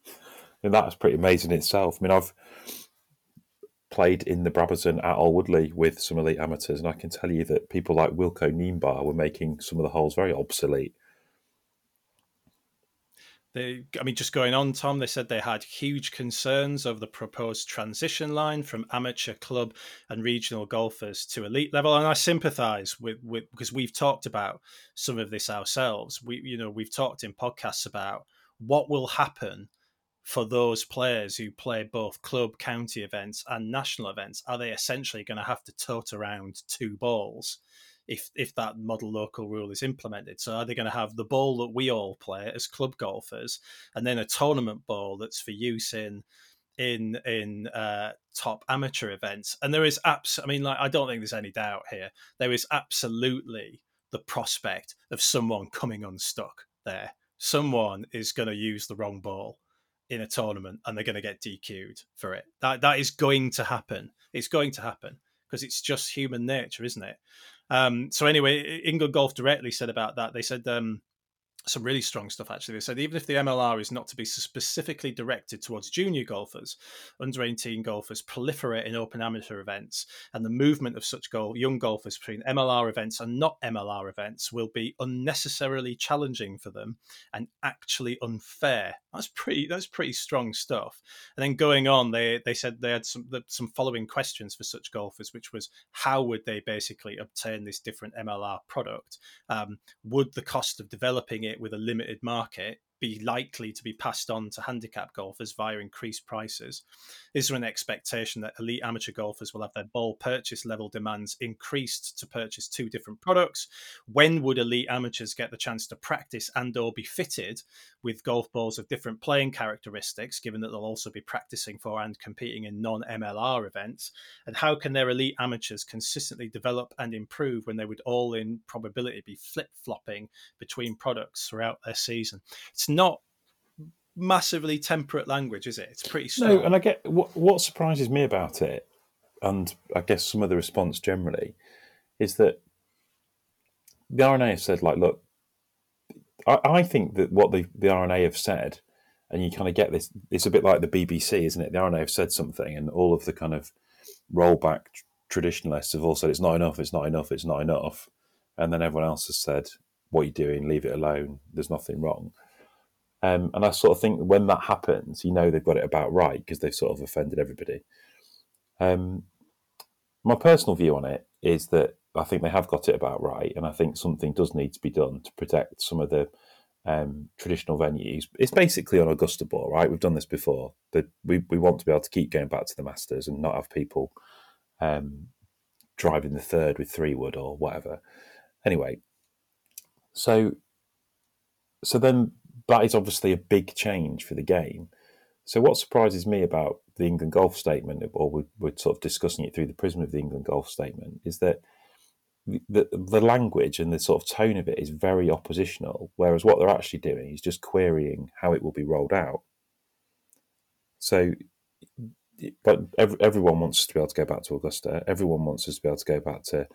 and that's pretty amazing itself. I mean, I've played in the Brabazon at Alwoodley with some elite amateurs, and I can tell you that people like Wilco Nienaber were making some of the holes very obsolete. They, I mean, just going on, Tom, they said they had huge concerns over the proposed transition line from amateur club and regional golfers to elite level, and I sympathise with, with because we've talked about some of this ourselves. We, you know, we've talked in podcasts about what will happen for those players who play both club, county events, and national events. Are they essentially going to have to tote around two balls? If if that model local rule is implemented. So are they going to have the ball that we all play as club golfers, and then a tournament ball that's for use in in in uh, top amateur events? And there is abs. I mean, like I don't think there's any doubt here. There is absolutely the prospect of someone coming unstuck there. Someone is going to use the wrong ball in a tournament and they're going to get DQ'd for it. That that is going to happen. It's going to happen because it's just human nature, isn't it? Um, so anyway, England Golf directly said about that. They said um, some really strong stuff actually. They said even if the MLR is not to be specifically directed towards junior golfers, under 18 golfers proliferate in open amateur events, and the movement of such goal, young golfers between MLR events and not MLR events will be unnecessarily challenging for them and actually unfair. That's pretty. That's pretty strong stuff. And then going on, they they said they had some some following questions for such golfers, which was how would they basically obtain this different MLR product? Um, would the cost of developing it with a limited market be likely to be passed on to handicap golfers via increased prices? Is there an expectation that elite amateur golfers will have their ball purchase level demands increased to purchase two different products? When would elite amateurs get the chance to practice and or be fitted with golf balls of different playing characteristics, given that they'll also be practicing for and competing in non-MLR events? And how can their elite amateurs consistently develop and improve when they would all in probability be flip-flopping between products throughout their season? It's not massively temperate language, is it? It's pretty. No, and I get what, what surprises me about it, and I guess some of the response generally, is that the R&A have said, like, look, I, I think that what the, the R&A have said, and you kind of get this, it's a bit like the BBC, isn't it? The R&A have said something, and all of the kind of rollback traditionalists have all said, it's not enough, it's not enough, it's not enough. And then everyone else has said, what are you doing? Leave it alone. There's nothing wrong. Um, and I sort of think when that happens, you know they've got it about right because they've sort of offended everybody. Um, my personal view on it is that I think they have got it about right, and I think something does need to be done to protect some of the um, traditional venues. It's basically on Augusta ball, right? We've done this before. That we we want to be able to keep going back to the Masters and not have people um, driving the third with three wood or whatever. Anyway, so so then that is obviously a big change for the game. So, what surprises me about the England Golf Statement, or we're, we're sort of discussing it through the prism of the England Golf Statement, is that the, the language and the sort of tone of it is very oppositional, whereas what they're actually doing is just querying how it will be rolled out. So, but every, everyone wants us to be able to go back to Augusta. Everyone wants us to be able to go back to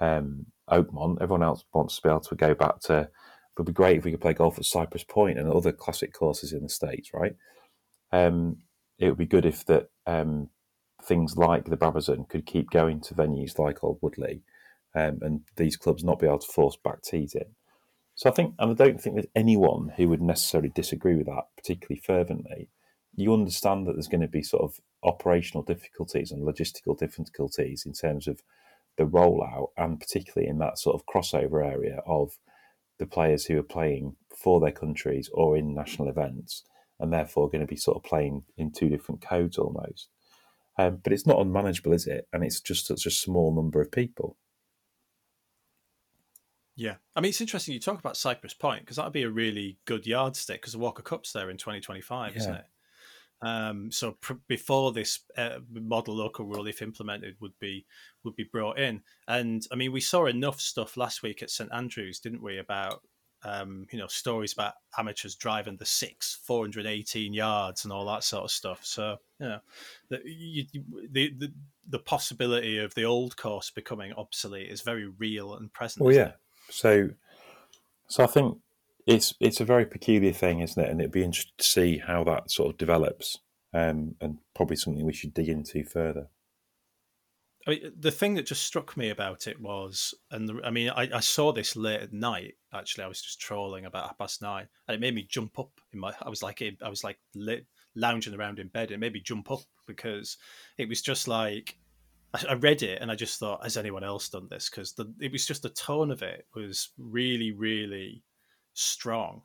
um, Oakmont. Everyone else wants to be able to go back to it would be great if we could play golf at Cypress Point and other classic courses in the states, right? Um, it would be good if that um, things like the Brabazon could keep going to venues like Alwoodley, um, and these clubs not be able to force back tees in. So I think, and I don't think there's anyone who would necessarily disagree with that particularly fervently. You understand that there's going to be sort of operational difficulties and logistical difficulties in terms of the rollout, and particularly in that sort of crossover area of the players who are playing for their countries or in national events, and therefore going to be sort of playing in two different codes almost. Um, but it's not unmanageable, is it? And it's just such a small number of people. Yeah, I mean it's interesting you talk about Cypress Point because that would be a really good yardstick because the Walker Cup's there in 2025, yeah. isn't it? Um, so pr- before this uh, model local rule, if implemented, would be would be brought in. And I mean, we saw enough stuff last week at St Andrews, didn't we? About um, you know stories about amateurs driving the six, 418 yards, and all that sort of stuff. So you know, the, you, the the the possibility of the old course becoming obsolete is very real and present. Well, yeah. It? So, so I think it's it's a very peculiar thing, isn't it? And it'd be interesting to see how that sort of develops, um, and probably something we should dig into further. I mean, the thing that just struck me about it was, and the, I mean, I, I, saw this late at night. Actually, I was just trolling about half past nine, and it made me jump up in my. I was like, I was like lit, lounging around in bed. It made me jump up because it was just like I, read it and I just thought, has anyone else done this? Because it was just the tone of it was really, really strong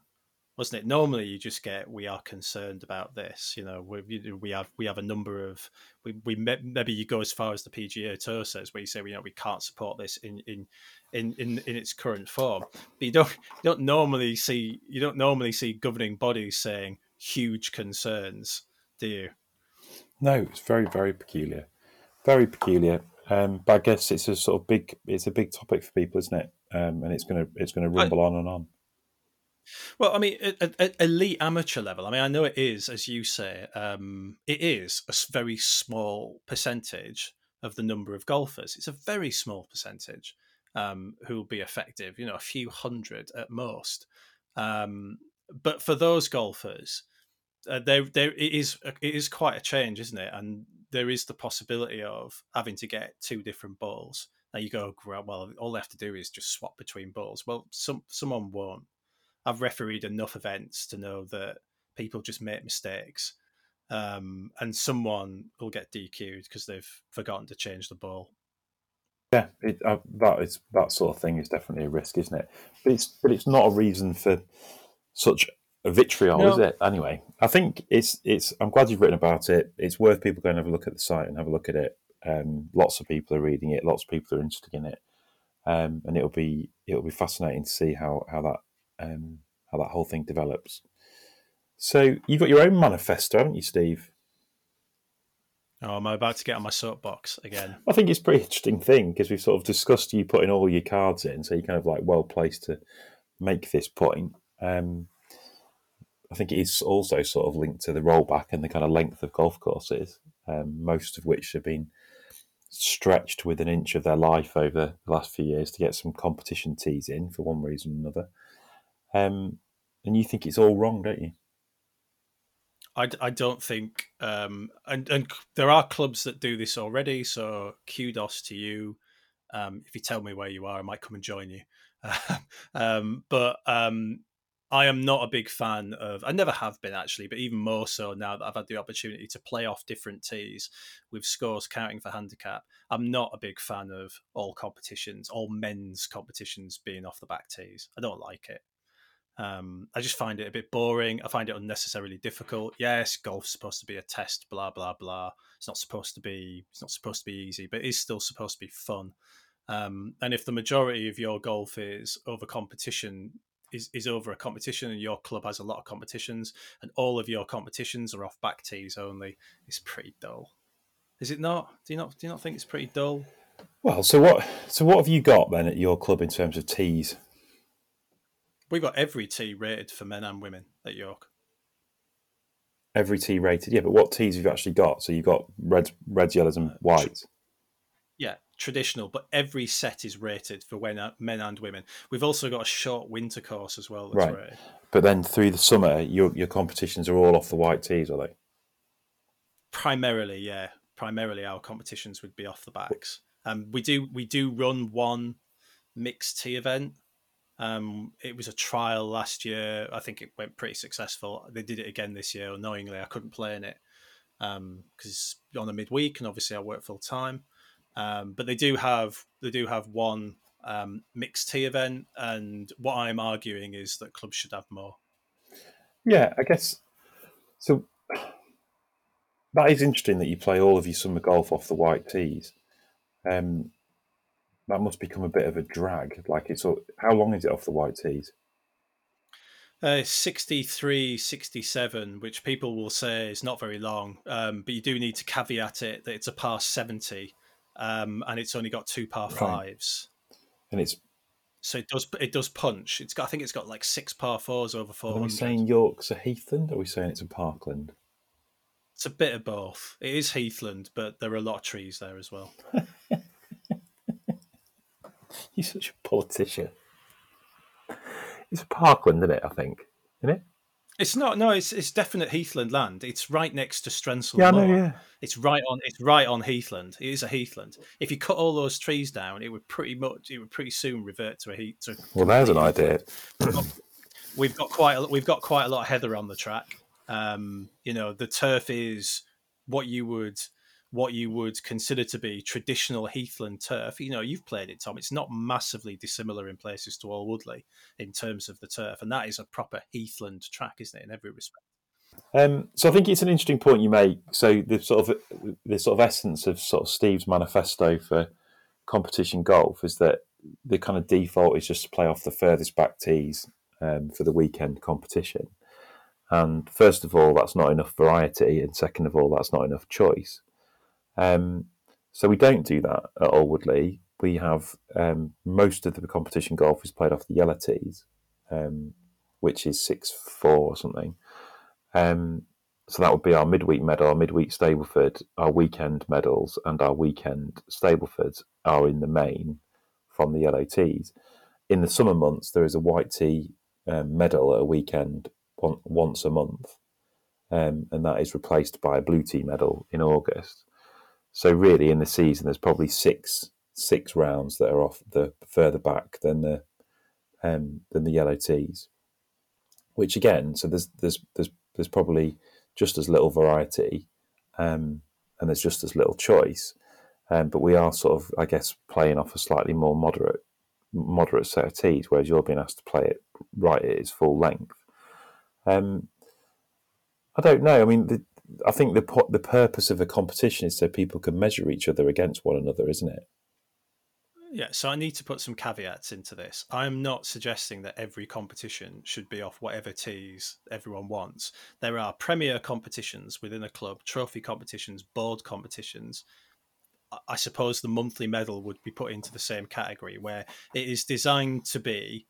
wasn't it? Normally you just get we are concerned about this you know we, we have we have a number of we, we maybe you go as far as the pga tour says where you say you know we can't support this in in in in, in its current form. But you don't you don't normally see you don't normally see governing bodies saying huge concerns do you? No it's very very peculiar very peculiar. Um, but i guess it's a sort of big it's a big topic for people isn't it? Um, and it's gonna it's gonna rumble I, on and on Well, I mean, at, at elite amateur level, I mean, I know it is, as you say, um, it is a very small percentage of the number of golfers. It's a very small percentage um, who will be effective. You know, a few hundred at most. Um, but for those golfers, uh, there there it is it is quite a change, isn't it? And there is the possibility of having to get two different balls. Now you go, well, all they have to do is just swap between balls. Well, some someone won't. I've refereed enough events to know that people just make mistakes, um, and someone will get DQ'd because they've forgotten to change the ball. Yeah, it, uh, that is that sort of thing is definitely a risk, isn't it? But it's but it's not a reason for such a vitriol, no. is it? Anyway, I think it's it's. I'm glad you've written about it. It's worth people going to have a look at the site and have a look at it. Um, lots of people are reading it. Lots of people are interested in it, um, and it'll be it'll be fascinating to see how how that um, how that whole thing develops. So you've got your own manifesto, haven't you, Steve? Oh, am I about to get on my soapbox again? I think it's a pretty interesting thing because we've sort of discussed you putting all your cards in, so you're kind of like well placed to make this point. Um, I think it is also sort of linked to the rollback and the kind of length of golf courses, um, most of which have been stretched with an inch of their life over the last few years to get some competition tees in for one reason or another. Um, and you think it's all wrong, don't you? I, I don't think, um, and, and there are clubs that do this already. So kudos to you. Um, if you tell me where you are, I might come and join you. um, but um, I am not a big fan of. I never have been actually, but even more so now that I've had the opportunity to play off different tees with scores counting for handicap. I'm not a big fan of all competitions, all men's competitions being off the back tees. I don't like it. Um, I just find it a bit boring. I find it unnecessarily difficult. Yes, golf's supposed to be a test, blah blah blah. It's not supposed to be. It's not supposed to be easy, but it is still supposed to be fun. Um, and if the majority of your golf is over competition, is, is over a competition, and your club has a lot of competitions, and all of your competitions are off back tees only, it's pretty dull. Is it not? Do you not? Do you not think it's pretty dull? Well, so what? So what have you got then at your club in terms of tees? We've got every tee rated for men and women at York. Every tee rated, yeah. But what tees have you actually got? So you've got reds, reds, yellows, and whites. Yeah, traditional, but every set is rated for when, uh, men and women. We've also got a short winter course as well. right. Rated. But then through the summer, your your competitions are all off the white tees, are they? Primarily, yeah. Primarily, our competitions would be off the backs. Um, we do we do run one mixed tee event um, it was a trial last year. I think it went pretty successful. They did it again this year. Annoyingly, I couldn't play in it because um, on a midweek, and obviously I work full time. Um, but they do have they do have one um, mixed tee event, and what I'm arguing is that clubs should have more. Yeah, I guess so. That is interesting that you play all of your summer golf off the white tees. Um, that must become a bit of a drag. Like it's all, how long is it off the white tees? Uh, 63, 67, which people will say is not very long, um, but you do need to caveat it that it's a par 70 um, and it's only got two par right. fives. And it's so it does it does punch. It's got I think it's got like six par fours over four. Are we saying York's a Heathland? Or are we saying it's a Parkland? It's a bit of both. It is Heathland, but there are a lot of trees there as well. He's such a politician. It's Parkland, isn't it? I think, isn't it? It's not. No, it's it's definite Heathland land. It's right next to Strensall. Yeah, know, yeah. It's right on. It's right on Heathland. It is a Heathland. If you cut all those trees down, it would pretty much. It would pretty soon revert to a heat. To well, there's an idea. we've got quite. A, we've got quite a lot of heather on the track. Um, you know, the turf is what you would what you would consider to be traditional heathland turf. You know, you've played it, Tom. It's not massively dissimilar in places to Alwoodley in terms of the turf, and that is a proper heathland track, isn't it, in every respect? Um, so I think it's an interesting point you make. So the sort of the sort of essence of sort of Steve's manifesto for competition golf is that the kind of default is just to play off the furthest back tees um, for the weekend competition. And first of all, that's not enough variety, and second of all, that's not enough choice. Um, so we don't do that at Alwoodley. We have um, most of the competition golf is played off the yellow tees. Um, which is six four or something. Um, so that would be our midweek medal, our midweek Stableford, our weekend medals, and our weekend Stablefords are in the main from the yellow tees. In the summer months, there is a white tee um, medal at a weekend once a month, um, and that is replaced by a blue tee medal in August. So really, in the season, there's probably six six rounds that are off the further back than the um, than the yellow tees. Which again, so there's there's there's there's probably just as little variety, um, and there's just as little choice. Um, but we are sort of, I guess, playing off a slightly more moderate moderate set of tees, whereas you're being asked to play it right at its full length. Um, I don't know. I mean, the, I think the the purpose of a competition is so people can measure each other against one another, isn't it? Yeah, so I need to put some caveats into this. I'm not suggesting that every competition should be off whatever tees everyone wants. There are premier competitions within a club, trophy competitions, board competitions. I suppose the monthly medal would be put into the same category where it is designed to be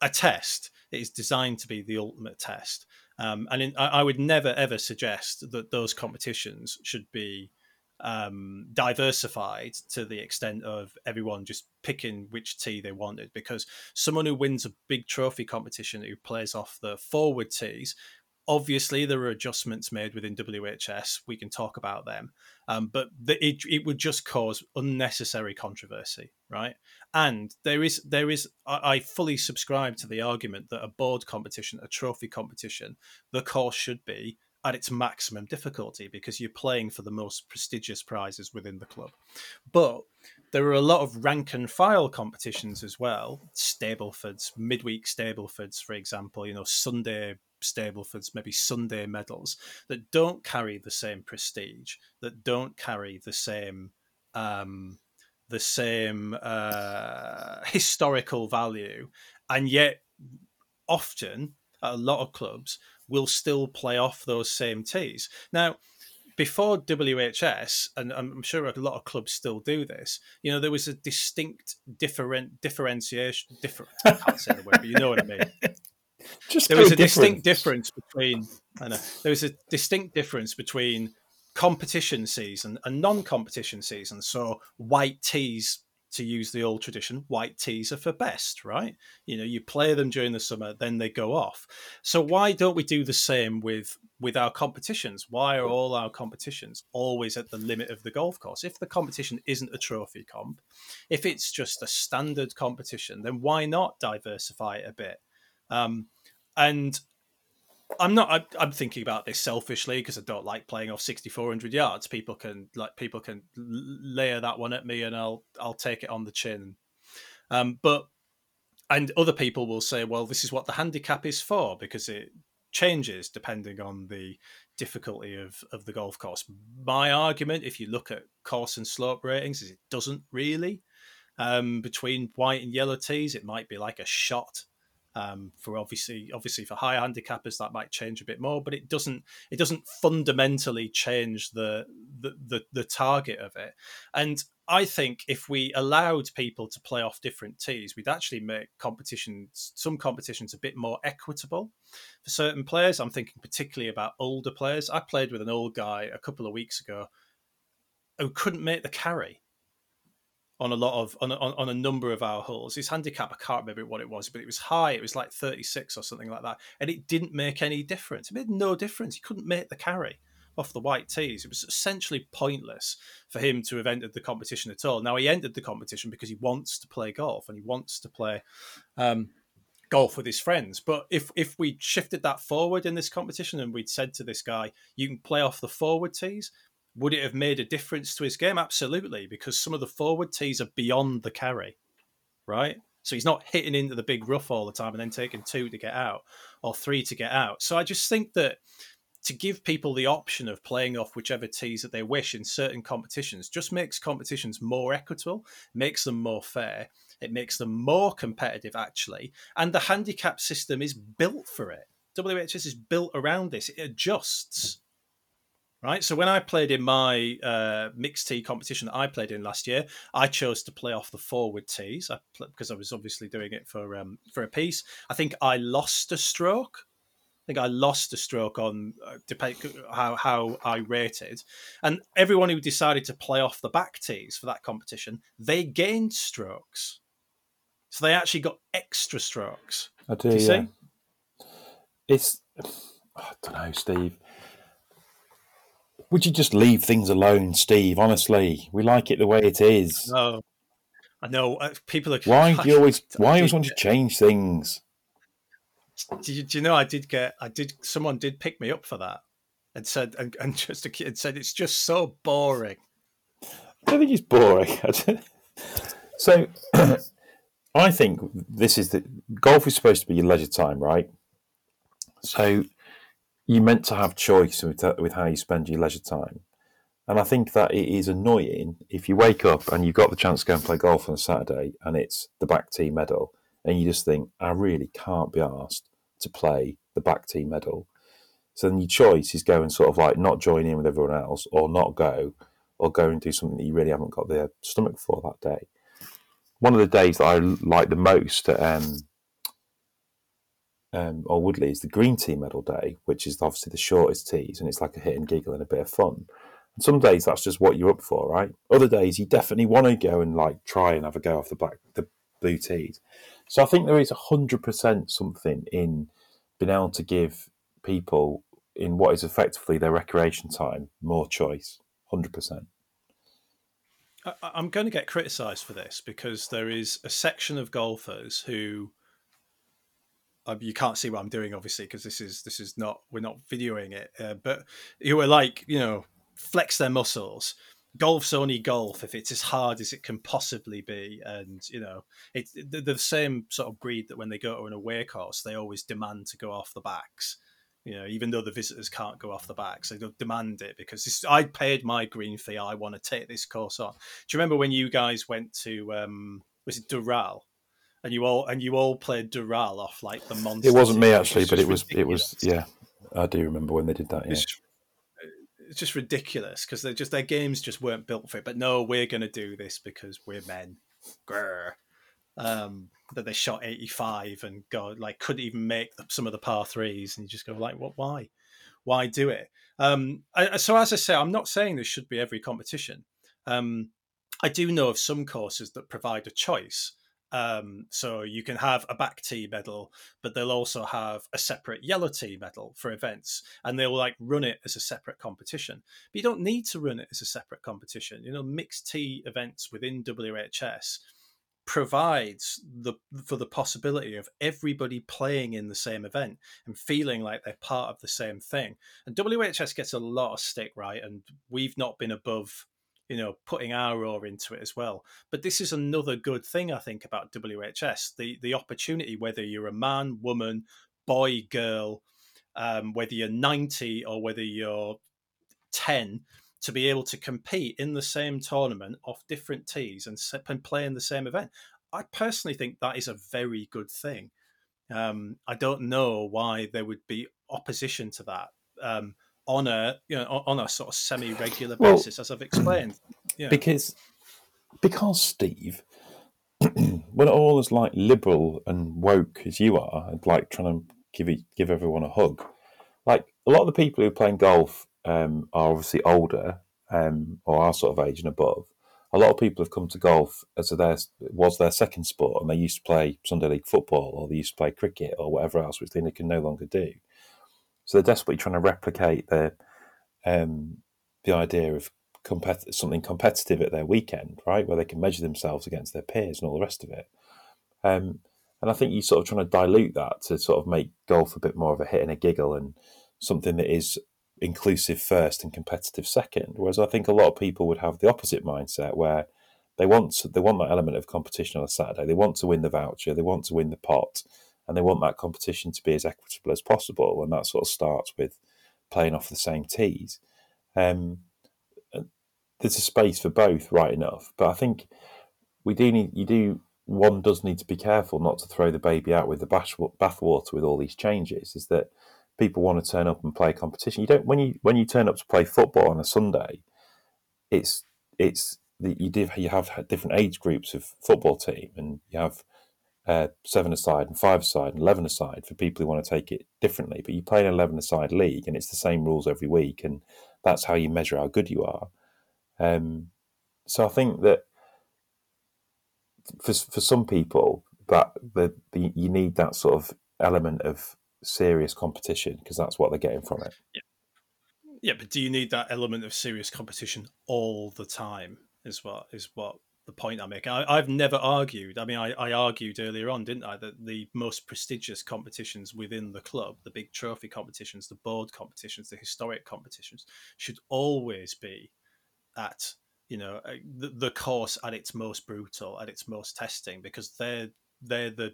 a test. It is designed to be the ultimate test. Um, and in, I, I would never ever suggest that those competitions should be um, diversified to the extent of everyone just picking which tee they wanted. Because someone who wins a big trophy competition who plays off the forward tees, obviously there are adjustments made within WHS. We can talk about them, um, but the, it it would just cause unnecessary controversy, right? And there is there is I, I fully subscribe to the argument that a board competition, a trophy competition, the course should be at its maximum difficulty because you're playing for the most prestigious prizes within the club. But there are a lot of rank and file competitions as well. Stablefords, midweek Stablefords, for example, you know, Sunday Stablefords, maybe Sunday medals that don't carry the same prestige, that don't carry the same um, the same uh, historical value, and yet often a lot of clubs will still play off those same tees. Now, before WHS, and I'm sure a lot of clubs still do this. You know, there was a distinct different differentiation. Different, I can't say the word, but you know what I mean. Just there was a difference. distinct difference between. I know there was a distinct difference between competition season and non-competition season. So white tees to use the old tradition, white tees are for best, right? You know, you play them during the summer, then they go off. So why don't we do the same with with our competitions? Why are all our competitions always at the limit of the golf course? If the competition isn't a trophy comp, if it's just a standard competition, then why not diversify it a bit? Um, and I'm not. I'm thinking about this selfishly because I don't like playing off 6,400 yards. People can like people can layer that one at me, and I'll I'll take it on the chin. Um, but and other people will say, well, this is what the handicap is for because it changes depending on the difficulty of of the golf course. My argument, if you look at course and slope ratings, is it doesn't really. Um, between white and yellow tees, it might be like a shot um, for obviously, obviously for higher handicappers, that might change a bit more, but it doesn't. It doesn't fundamentally change the the the, the target of it. And I think if we allowed people to play off different tees, we'd actually make competitions, some competitions, a bit more equitable for certain players. I'm thinking particularly about older players. I played with an old guy a couple of weeks ago who couldn't make the carry on a lot of on a, on a number of our holes. His handicap, I can't remember what it was, but it was high. It was like 36 or something like that, and it didn't make any difference. It made no difference. He couldn't make the carry off the white tees. It was essentially pointless for him to have entered the competition at all. Now he entered the competition because he wants to play golf and he wants to play. Um, golf with his friends. But if if we shifted that forward in this competition and we'd said to this guy, you can play off the forward tees, would it have made a difference to his game? Absolutely, because some of the forward tees are beyond the carry, right? So he's not hitting into the big rough all the time and then taking two to get out or three to get out. So I just think that to give people the option of playing off whichever tees that they wish in certain competitions just makes competitions more equitable, makes them more fair, it makes them more competitive actually, and the handicap system is built for it. WHS is built around this. It adjusts right? So when I played in my uh, mixed tee competition that I played in last year, I chose to play off the forward tees I, because I was obviously doing it for um, for a piece. I think I lost a stroke. I think I lost a stroke on uh, depend how how I rated, and everyone who decided to play off the back tees for that competition, they gained strokes, so they actually got extra strokes. I do. Do you yeah. see? It's I don't know, Steve. Would you just leave things alone, Steve? Honestly, we like it the way it is. No, I know uh, people are. Why do you always? Why I always want to change things? Do you, do you know I did get I did someone did pick me up for that and said and, and just a kid and said it's just so boring. I don't think it's boring. I so, I think this is the golf is supposed to be your leisure time, right? So, you're meant to have choice with, with how you spend your leisure time. And I think that it is annoying if you wake up and you've got the chance to go and play golf on a Saturday and it's the back tee medal, and you just think, I really can't be asked to play the back tee medal. So then your choice is go and sort of like not join in with everyone else or not go or go and do something that you really haven't got the stomach for that day. One of the days that I like the most at um, um, Alwoodley is the green tee medal day, which is obviously the shortest tees, and it's like a hit and giggle and a bit of fun. And some days that's just what you're up for, right? Other days you definitely want to go and like try and have a go off the black the blue tees. So I think there is hundred percent something in being able to give people in what is effectively their recreation time more choice. Hundred percent. I'm going to get criticised for this because there is a section of golfers who um, you can't see what I'm doing, obviously, because this is this is not we're not videoing it, uh, but you were like you know flex their muscles. Golf's only golf if it's as hard as it can possibly be, and you know it's the same sort of breed that when they go to an away course, they always demand to go off the backs. You know, even though the visitors can't go off the backs, they demand it because this, I paid my green fee. I want to take this course on. Do you remember when you guys went to um, was it Doral? And you all and you all played Doral off like the monster. It wasn't me actually, but it was it was yeah. I do remember when they did that. Yeah. It's, it's just ridiculous because they're just their games just weren't built for it. But no, we're going to do this because we're men. Grr. Um, that they shot eighty five and go like couldn't even make the, some of the par threes, and you just go like, what? Why? Why do it? Um, I, so as I say, I'm not saying this should be every competition. Um, I do know of some courses that provide a choice. Um, so you can have a back tee medal, but they'll also have a separate yellow tee medal for events, and they'll like run it as a separate competition. But you don't need to run it as a separate competition. You know, mixed tee events within WHS provides the for the possibility of everybody playing in the same event and feeling like they're part of the same thing. And WHS gets a lot of stick right, and we've not been above you know, putting our oar into it as well. But this is another good thing I think about WHS the the opportunity, whether you're a man, woman, boy, girl, um, whether you're 90 or whether you're 10, to be able to compete in the same tournament off different tees and, and play in the same event. I personally think that is a very good thing. Um, I don't know why there would be opposition to that. Um, on a you know on a sort of semi regular Well, basis, as I've explained. Yeah. because because Steve, we're not all as like liberal and woke as you are, and like trying to give it, give everyone a hug. Like a lot of the people who are playing golf um, are obviously older um, or our sort of age and above. A lot of people have come to golf as a their was their second sport, and they used to play Sunday league football or they used to play cricket or whatever else, which they can no longer do. So they're desperately trying to replicate the um, the idea of compet- something competitive at their weekend, right, where they can measure themselves against their peers and all the rest of it. Um, and I think you're sort of trying to dilute that to sort of make golf a bit more of a hit and a giggle and something that is inclusive first and competitive second. Whereas I think a lot of people would have the opposite mindset where they want they want that element of competition on a Saturday. They want to win the voucher. They want to win the pot, and they want that competition to be as equitable as possible. And that sort of starts with playing off the same tees. Um, there's a space for both, right enough. But I think we do need you do one does need to be careful not to throw the baby out with the bath bathwater with all these changes. Is that people want to turn up and play competition. You don't when you when you turn up to play football on a Sunday, it's it's the, you do you have different age groups of football team, and you have uh, seven aside and five aside and eleven aside for people who want to take it differently. But you play an eleven aside league, and it's the same rules every week, and that's how you measure how good you are. Um, so I think that for for some people, that the, the you need that sort of element of serious competition because that's what they're getting from it. Yeah. yeah, but do you need that element of serious competition all the time? Is what is what the point I make. I, have never argued. I mean, I, I, argued earlier on, didn't I, that the most prestigious competitions within the club, the big trophy competitions, the board competitions, the historic competitions, should always be at you know uh, the, the course at its most brutal, at its most testing, because they're they're the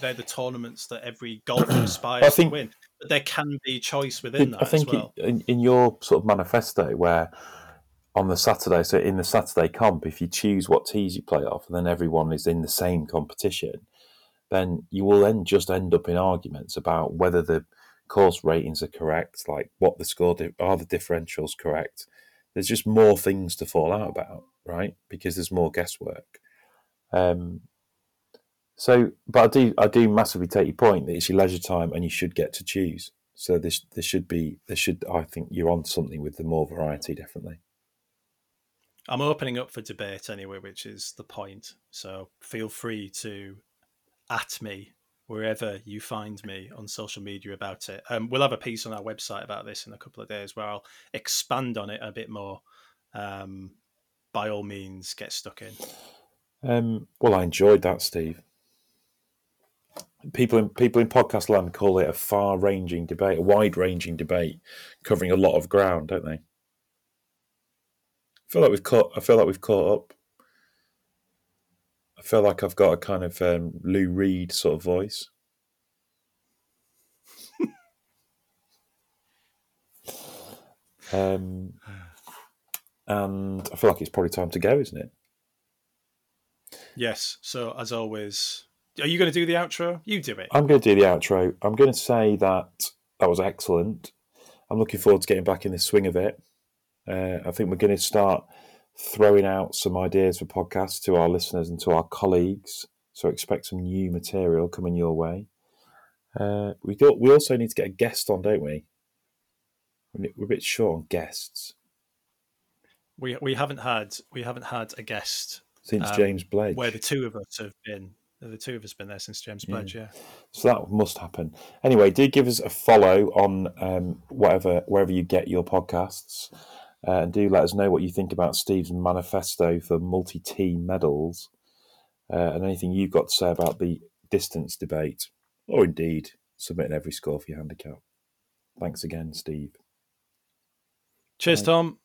they're the tournaments that every golfer aspires think, to win. But there can be choice within that. I think well. in, in your sort of manifesto, where on the Saturday, so in the Saturday comp, if you choose what tees you play off, and then everyone is in the same competition, then you will then just end up in arguments about whether the course ratings are correct, like what the score di- are the differentials correct. There's just more things to fall out about, right? Because there's more guesswork. Um, so, but I do, I do massively take your point that it's your leisure time and you should get to choose. So this, there should be, there should, I think you're on something with the more variety, definitely. I'm opening up for debate anyway, which is the point. So feel free to at me wherever you find me on social media about it. Um, we'll have a piece on our website about this in a couple of days where I'll expand on it a bit more. Um, by all means, get stuck in. Um, well, I enjoyed that, Steve. People in people in podcast land call it a far-ranging debate, a wide-ranging debate, covering a lot of ground, don't they? Feel like we've caught. I feel like we've caught up. I feel like I've got a kind of um, Lou Reed sort of voice. um, and I feel like it's probably time to go, isn't it? Yes. So as always, are you going to do the outro? You do it. I'm going to do the outro. I'm going to say that that was excellent. I'm looking forward to getting back in the swing of it. Uh, I think we're going to start throwing out some ideas for podcasts to our listeners and to our colleagues. So expect some new material coming your way. Uh, we got. We also need to get a guest on, don't we? We're a bit short on guests. We we haven't had we haven't had a guest since um, James Blake, where the two of us have been. The two of us have been there since James Bledge, yeah. yeah. So that must happen. Anyway, do give us a follow on um, whatever wherever you get your podcasts. Uh, and do let us know what you think about Steve's manifesto for multi team medals uh, and anything you've got to say about the distance debate, or indeed submitting every score for your handicap. Thanks again, Steve. Cheers, Tom.